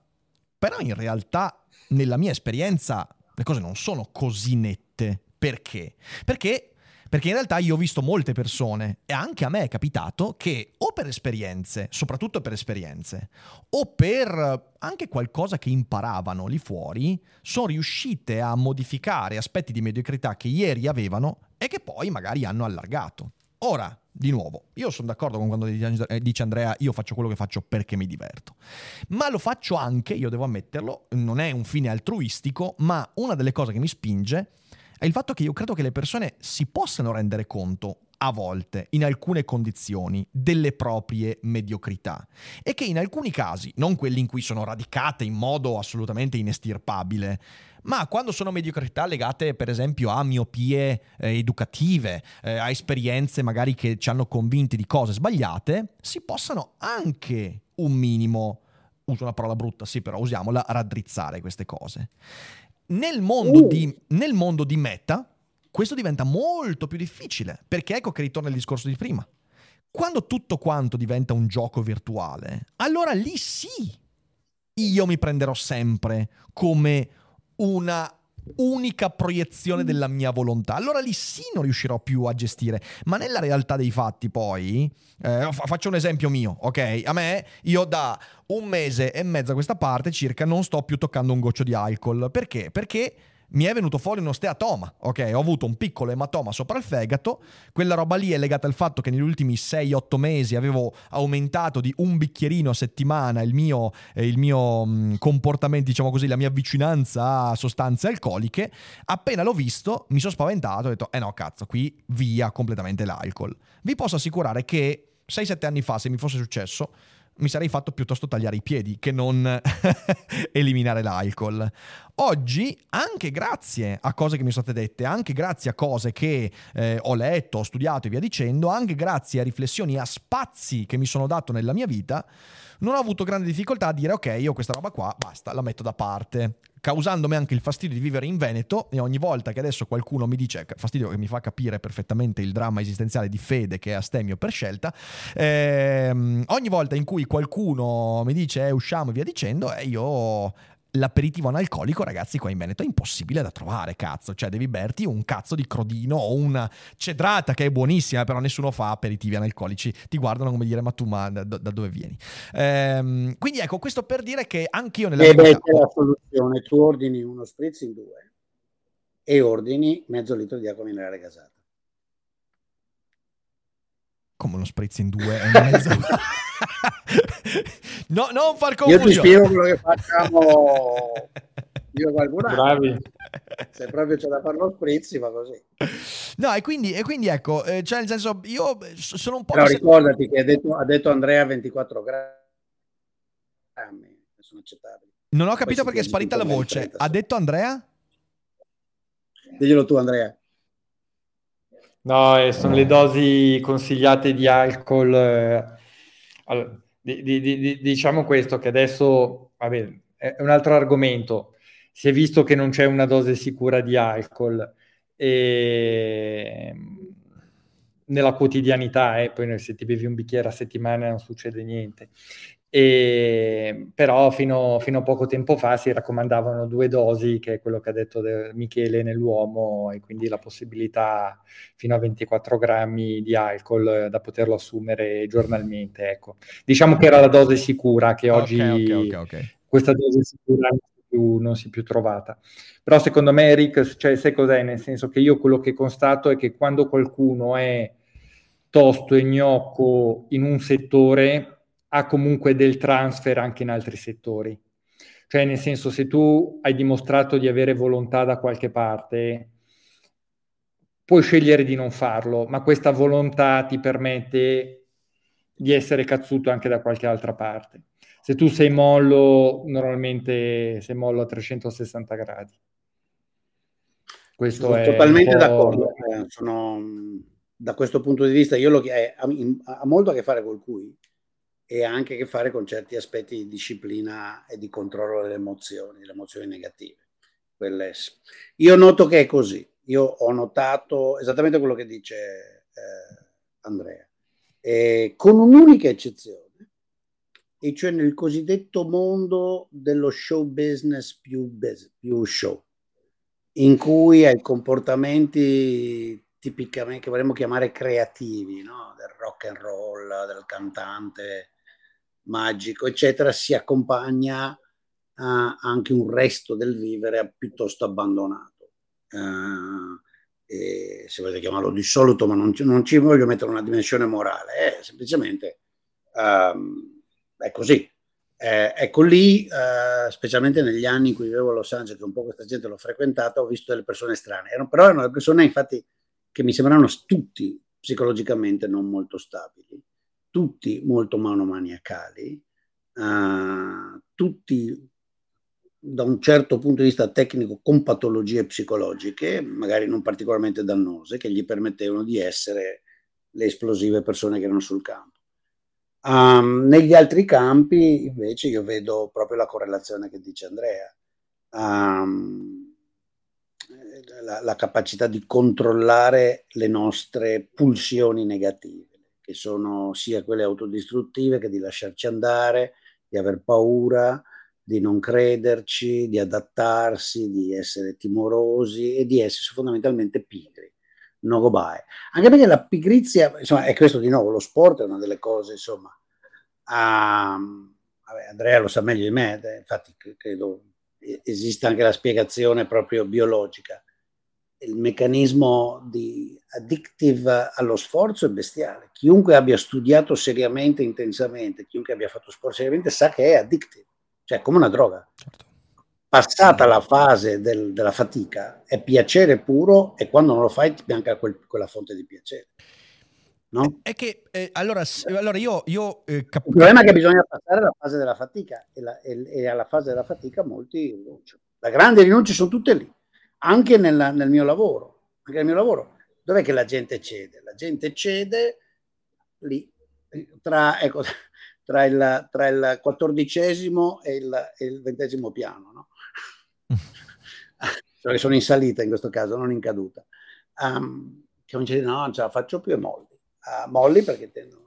Però in realtà, nella mia esperienza, le cose non sono così nette. Perché? Perché perché in realtà io ho visto molte persone e anche a me è capitato che o per esperienze, soprattutto per esperienze, o per anche qualcosa che imparavano lì fuori, sono riuscite a modificare aspetti di mediocrità che ieri avevano e che poi magari hanno allargato. Ora, di nuovo, io sono d'accordo con quando dice Andrea, io faccio quello che faccio perché mi diverto. Ma lo faccio anche, io devo ammetterlo, non è un fine altruistico, ma una delle cose che mi spinge è il fatto che io credo che le persone si possano rendere conto a volte, in alcune condizioni, delle proprie mediocrità e che in alcuni casi, non quelli in cui sono radicate in modo assolutamente inestirpabile, ma quando sono mediocrità legate per esempio a miopie eh, educative, eh, a esperienze magari che ci hanno convinti di cose sbagliate, si possano anche un minimo, uso una parola brutta, sì però usiamola, raddrizzare queste cose. Nel mondo, uh. di, nel mondo di meta, questo diventa molto più difficile, perché ecco che ritorna il discorso di prima. Quando tutto quanto diventa un gioco virtuale, allora lì sì, io mi prenderò sempre come una unica proiezione della mia volontà. Allora lì sì non riuscirò più a gestire, ma nella realtà dei fatti poi, eh, faccio un esempio mio, ok? A me, io da un mese e mezzo a questa parte circa non sto più toccando un goccio di alcol. Perché? Perché mi è venuto fuori uno steatoma, ok? Ho avuto un piccolo ematoma sopra il fegato, quella roba lì è legata al fatto che negli ultimi 6-8 mesi avevo aumentato di un bicchierino a settimana il mio, eh, il mio mh, mm, comportamento, diciamo così, la mia vicinanza a sostanze alcoliche. Appena l'ho visto mi sono spaventato, ho detto, eh no cazzo, qui via completamente l'alcol. Vi posso assicurare che 6-7 anni fa, se mi fosse successo, mi sarei fatto piuttosto tagliare i piedi che non eliminare l'alcol. Oggi, anche grazie a cose che mi sono state dette, anche grazie a cose che eh, ho letto, ho studiato e via dicendo, anche grazie a riflessioni, a spazi che mi sono dato nella mia vita, non ho avuto grande difficoltà a dire ok, io questa roba qua, basta, la metto da parte. Causandomi anche il fastidio di vivere in Veneto e ogni volta che adesso qualcuno mi dice, fastidio che mi fa capire perfettamente il dramma esistenziale di fede che è astemio per scelta, ehm, ogni volta in cui qualcuno mi dice eh, usciamo e via dicendo, eh, io l'aperitivo analcolico, ragazzi, qua in Veneto è impossibile da trovare, cazzo. Cioè, devi berti un cazzo di crodino o una cedrata che è buonissima, però nessuno fa aperitivi analcolici. Ti guardano come dire, ma tu, ma da, da dove vieni? Ehm, quindi ecco, questo per dire che anche io nella e vita... c'è la soluzione, tu ordini uno spritz in due e ordini mezzo litro di acqua minerale gasata. Come uno spritz in due e mezzo... no, non far confusione. Io ti spiego quello che facciamo io e qualcun altro. Bravi. Se proprio c'è da fare lo spritz, va così. No, e quindi, e quindi ecco, eh, cioè nel senso, io sono un po'... Però ricordati che ha detto, ha detto Andrea 24 grammi, sono accettabili. Non ho capito perché è sparita la voce. 30, ha detto Andrea? Diglielo tu, Andrea. No, eh, sono le dosi consigliate di alcol eh, allora, di, di, di, diciamo questo, che adesso vabbè, è un altro argomento. Si è visto che non c'è una dose sicura di alcol e nella quotidianità, eh, poi se ti bevi un bicchiere a settimana non succede niente. E, però fino, fino, a poco tempo fa si raccomandavano due dosi, che è quello che ha detto Michele nell'uomo, e quindi la possibilità fino a 24 grammi di alcol da poterlo assumere giornalmente. Ecco. Diciamo che era la dose sicura, che oggi okay, okay, okay, questa dose sicura non si, più, non si è più trovata. Però secondo me, Rick, cioè, sai cos'è? Nel senso che io quello che constato è che quando qualcuno è tosto e gnocco in un settore ha comunque del transfer anche in altri settori. Cioè, nel senso, se tu hai dimostrato di avere volontà da qualche parte, puoi scegliere di non farlo, ma questa volontà ti permette di essere cazzuto anche da qualche altra parte. Se tu sei mollo, normalmente sei mollo a 360 gradi. Questo sono è totalmente d'accordo. Eh, sono, da questo punto di vista, io lo, eh, ha, ha molto a che fare con cui e anche a che fare con certi aspetti di disciplina e di controllo delle emozioni, delle emozioni negative. Quelle... Io noto che è così, io ho notato esattamente quello che dice eh, Andrea, e con un'unica eccezione, e cioè nel cosiddetto mondo dello show business più, business, più show, in cui hai comportamenti tipicamente che vorremmo chiamare creativi, no? del rock and roll, del cantante magico, eccetera, si accompagna a anche un resto del vivere piuttosto abbandonato. Uh, e, se volete chiamarlo dissoluto, ma non, non, ci voglio mettere una dimensione morale, è semplicemente um, è così. Eh, ecco lì, eh, specialmente negli anni in cui vivevo a Los Angeles, che un po' questa gente l'ho frequentata, ho visto delle persone strane. Erano, però erano persone, infatti, che mi sembravano tutti psicologicamente non molto stabili, tutti molto monomaniacali, uh, tutti da un certo punto di vista tecnico con patologie psicologiche, magari non particolarmente dannose, che gli permettevano di essere le esplosive persone che erano sul campo. Um, negli altri campi invece io vedo proprio la correlazione che dice Andrea, um, la, la, capacità di controllare le nostre pulsioni negative, che sono sia quelle autodistruttive che di lasciarci andare, di aver paura, di non crederci, di adattarsi, di essere timorosi e di essere fondamentalmente pigri. No go by. Anche perché la pigrizia, insomma, è questo di nuovo, lo sport è una delle cose, insomma, um, vabbè, Andrea lo sa meglio di me, infatti credo esista anche la spiegazione proprio biologica. Il meccanismo di addictive allo sforzo è bestiale. Chiunque abbia studiato seriamente, intensamente, chiunque abbia fatto sport seriamente sa che è addictive cioè come una droga. Certo. Passata la fase del, della fatica, è piacere puro e quando non lo fai ti bianca quel, quella fonte di piacere. No? È che eh, allora, allora, io, io eh, cap- Il problema è che bisogna passare alla fase della fatica e, la, e, e alla fase della fatica molti rinunciano. La grande rinunce sono tutte lì, anche nella, nel mio lavoro. Anche nel mio lavoro. Dov'è che la gente cede? La gente cede lì, tra, ecco, tra il, tra il quattordicesimo e il, e il, ventesimo piano, no? cioè sono in salita in questo caso, non in caduta. Um, che non, no, non ce la faccio più e molli. Uh, molli perché tendono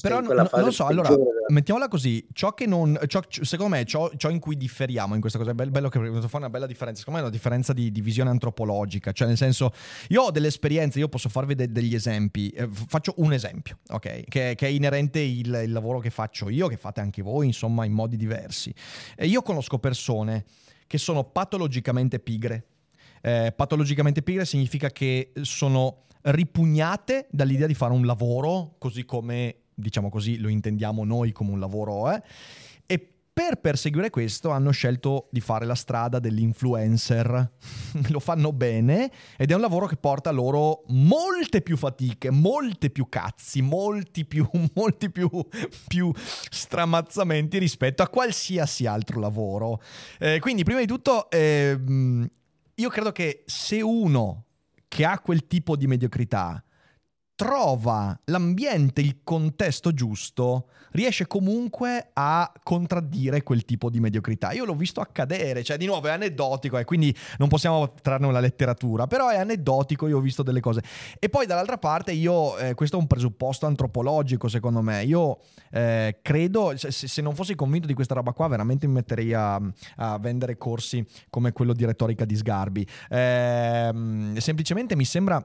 però no, non lo so, allora mettiamola così, ciò che non, ciò, secondo me ciò, ciò, in cui differiamo in questa cosa, è bello, che fuori una bella differenza, secondo me è una differenza di, di, visione antropologica, cioè nel senso io ho delle esperienze, io posso farvi de- degli esempi, eh, faccio un esempio, ok, che, che è inerente il, il, lavoro che faccio io, che fate anche voi, insomma in modi diversi. E io conosco persone che sono patologicamente pigre, eh, patologicamente pigre significa che sono ripugnate dall'idea di fare un lavoro così come diciamo così, lo intendiamo noi come un lavoro, eh? e per perseguire questo hanno scelto di fare la strada dell'influencer. Lo fanno bene ed è un lavoro che porta loro molte più fatiche, molte più cazzi, molti più, molti più, più stramazzamenti rispetto a qualsiasi altro lavoro. Eh, quindi, prima di tutto, eh, io credo che se uno che ha quel tipo di mediocrità trova l'ambiente, il contesto giusto, riesce comunque a contraddire quel tipo di mediocrità. Io l'ho visto accadere, cioè di nuovo è aneddotico e eh, quindi non possiamo trarne una letteratura, però è aneddotico, io ho visto delle cose. E poi dall'altra parte io, eh, questo è un presupposto antropologico secondo me, io eh, credo, se, se, non fossi convinto di questa roba qua veramente mi metterei a, a vendere corsi come quello di retorica di Sgarbi. Eh, semplicemente mi sembra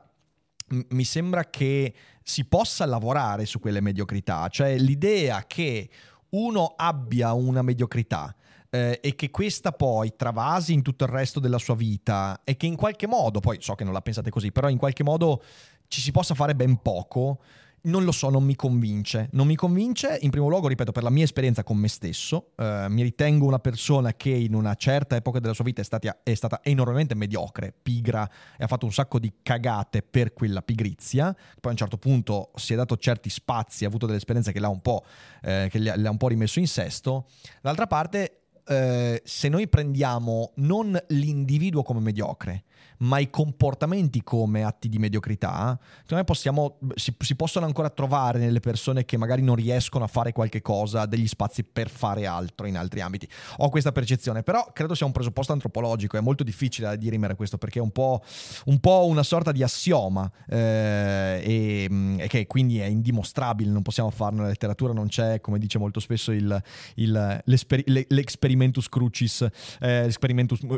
mi sembra che si possa lavorare su quelle mediocrità, cioè l'idea che uno abbia una mediocrità eh, e che questa poi travasi in tutto il resto della sua vita e che in qualche modo, poi so che non la pensate così, però in qualche modo ci si possa fare ben poco, non lo so, non mi convince. Non mi convince, in primo luogo, ripeto, per la mia esperienza con me stesso. Eh, mi ritengo una persona che in una certa epoca della sua vita è stata, è stata, enormemente mediocre, pigra e ha fatto un sacco di cagate per quella pigrizia. Poi a un certo punto si è dato certi spazi, ha avuto delle esperienze che l'ha un po', eh, che le ha un po' rimesso in sesto. D'altra parte, eh, se noi prendiamo non l'individuo come mediocre, ma i comportamenti come atti di mediocrità, secondo me possiamo, si, si, possono ancora trovare nelle persone che magari non riescono a fare qualche cosa, degli spazi per fare altro in altri ambiti. Ho questa percezione, però credo sia un presupposto antropologico, è molto difficile da dirimere questo perché è un po', un po una sorta di assioma eh, e, e, che quindi è indimostrabile, non possiamo farlo nella letteratura, non c'è, come dice molto spesso il, il, l'experimentus crucis, eh,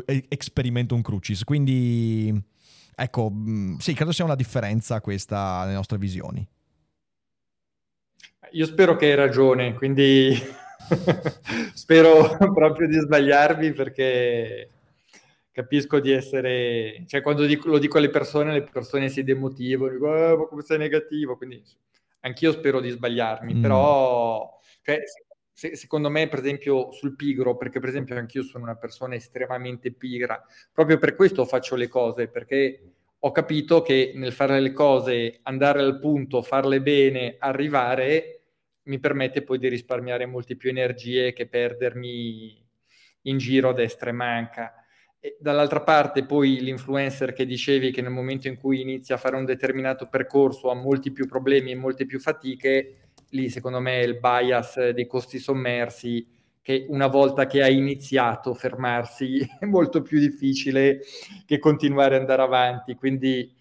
eh, experimentum crucis, quindi ecco, mm, sì, credo sia una differenza questa nelle nostre visioni. Io spero che hai ragione, quindi spero proprio di sbagliarvi perché capisco di essere, cioè quando dico, lo dico alle persone, le persone si demotivano, dico, eh, ma come sei negativo, quindi anch'io spero di sbagliarmi, mm. però cioè, se, secondo me, per esempio, sul pigro, perché per esempio anch'io sono una persona estremamente pigra, proprio per questo faccio le cose, perché ho capito che nel fare le cose, andare al punto, farle bene, arrivare, mi permette poi di risparmiare molte più energie che perdermi in giro a destra e manca. Dall'altra parte poi l'influencer che dicevi che nel momento in cui inizia a fare un determinato percorso ha molti più problemi e molte più fatiche, lì secondo me il bias dei costi sommersi che una volta che hai iniziato fermarsi è molto più difficile che continuare ad andare avanti. Quindi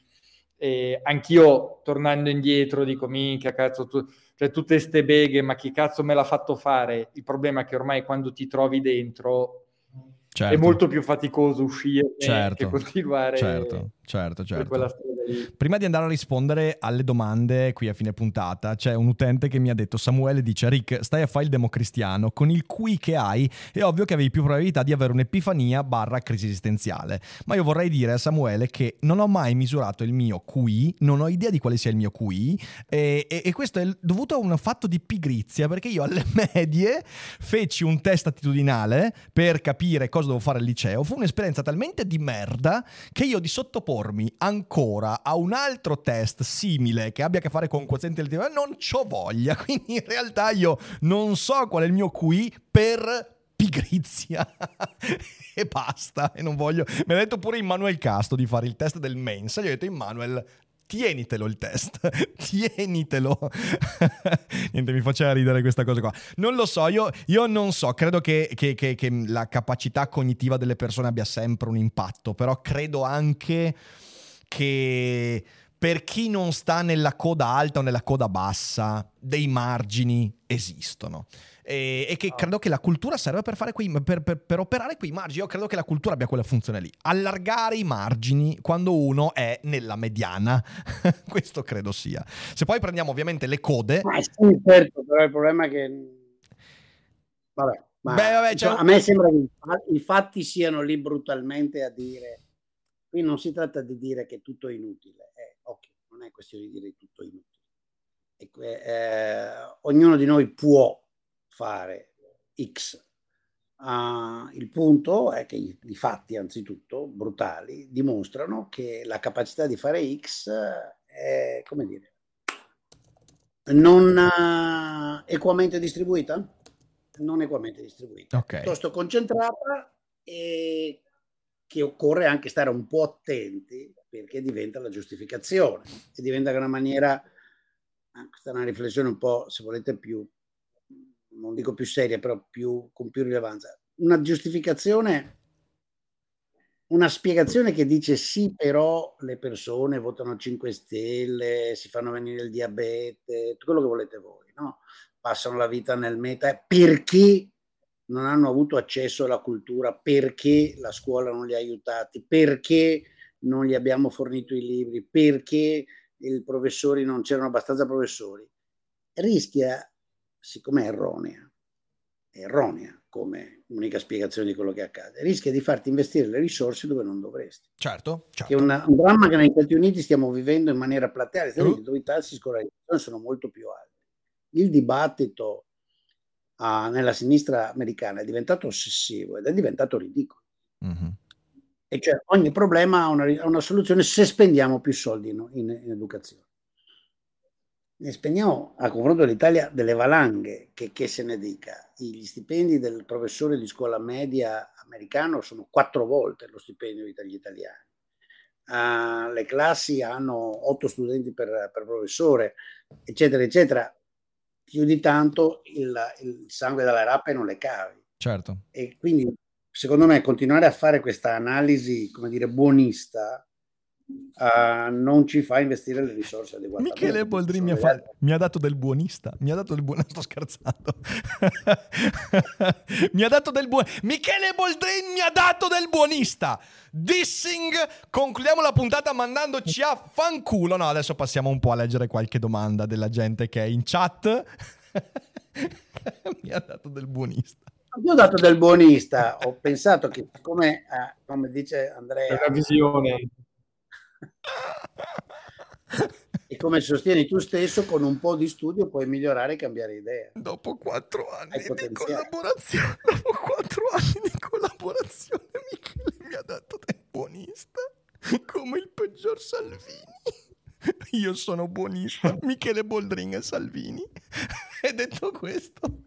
eh, anch'io tornando indietro dico minchia cazzo tu, cioè tutte ste beghe ma chi cazzo me l'ha fatto fare? Il problema è che ormai quando ti trovi dentro certo. è molto più faticoso uscire certo. che continuare certo, certo, certo. Prima di andare a rispondere alle domande qui a fine puntata, c'è un utente che mi ha detto: Samuele dice: Rick, stai a fare il democristiano. Con il qui che hai, è ovvio che avevi più probabilità di avere un'epifania barra crisi esistenziale. Ma io vorrei dire a Samuele che non ho mai misurato il mio QI, non ho idea di quale sia il mio QI, e, e, e questo è dovuto a un fatto di pigrizia, perché io alle medie feci un test attitudinale per capire cosa dovevo fare al liceo. Fu un'esperienza talmente di merda che io di sottopormi ancora a un altro test simile che abbia a che fare con quoziente intellettivo, non c'ho voglia. Quindi in realtà io non so qual è il mio QI per pigrizia e basta e non voglio mi ha detto pure Immanuel Casto di fare il test del Mensa gli ho detto Immanuel tienitelo il test, tienitelo. Niente, mi faceva ridere questa cosa qua. Non lo so, io, io non so, credo che, che, che, che, la capacità cognitiva delle persone abbia sempre un impatto, però credo anche che per chi non sta nella coda alta o nella coda bassa, dei margini esistono. E, e che ah. credo che la cultura serve per, fare quei, per, per, per, operare quei margini. Io credo che la cultura abbia quella funzione lì. Allargare i margini quando uno è nella mediana. Questo credo sia. Se poi prendiamo ovviamente le code... Ma sì, certo, però il problema è che... Vabbè. Ma, Beh, vabbè, cioè, a me sembra che i fatti siano lì brutalmente a dire Qui non si tratta di dire che tutto è inutile, eh, ok, non è questione di dire che tutto è inutile. E, eh, ognuno di noi può fare X. Uh, il punto è che i, i, fatti, anzitutto, brutali, dimostrano che la capacità di fare X è, come dire, non uh, equamente distribuita? Non equamente distribuita, okay. piuttosto concentrata e che occorre anche stare un po' attenti perché diventa la giustificazione e diventa una maniera, ah, questa è una riflessione un po', se volete, più, non dico più seria, però più, con più rilevanza. Una giustificazione, una spiegazione che dice sì, però le persone votano 5 Stelle, si fanno venire il diabete, quello che volete voi, no? Passano la vita nel meta perché non hanno avuto accesso alla cultura perché la scuola non li ha aiutati, perché non gli abbiamo fornito i libri, perché i professori non c'erano abbastanza professori, rischia, siccome è erronea, è erronea come unica spiegazione di quello che accade, rischia di farti investire le risorse dove non dovresti. Certo, certo. Che è una, un dramma che negli Stati Uniti stiamo vivendo in maniera plateale, uh. dove i tassi di scolarizzazione sono molto più alti. Il dibattito a, nella sinistra americana è diventato ossessivo ed è diventato ridicolo. Mm-hmm. E cioè ogni problema ha una, una, soluzione se spendiamo più soldi in, in, in educazione. Ne spendiamo a confronto dell'Italia delle valanghe, che, che, se ne dica. Gli stipendi del professore di scuola media americano sono quattro volte lo stipendio degli italiani. uh, le classi hanno otto studenti per, per, professore, eccetera, eccetera, più di tanto il, il sangue dalla rape non le cavi. Certo. E quindi, secondo me, continuare a fare questa analisi, come dire, buonista, Uh, non ci fa investire le risorse adeguate. Michele Boldrin mi ha, fa... mi ha, dato del buonista. Mi ha dato del buonista. Sto scherzando. mi ha dato del buon. Michele Boldrin mi ha dato del buonista. Dissing. Concludiamo la puntata mandandoci a fanculo. No, adesso passiamo un po' a leggere qualche domanda della gente che è in chat. mi ha dato del buonista. Io ho dato del buonista. Ho pensato che, come, eh, come dice Andrea, la visione e come sostieni tu stesso, con un po' di studio puoi migliorare e cambiare idea. Dopo quattro anni di collaborazione, dopo quattro anni di collaborazione, Michele mi ha dato del buonista come il peggior Salvini. Io sono buonista, Michele Boldrin e Salvini. E detto questo,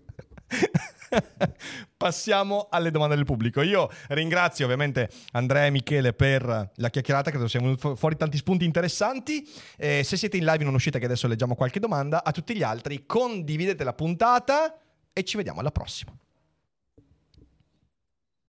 Passiamo alle domande del pubblico. Io ringrazio ovviamente Andrea e Michele per la chiacchierata, credo venuti fuori tanti spunti interessanti. Eh, se siete in live non uscite che adesso leggiamo qualche domanda. A tutti gli altri condividete la puntata e ci vediamo alla prossima.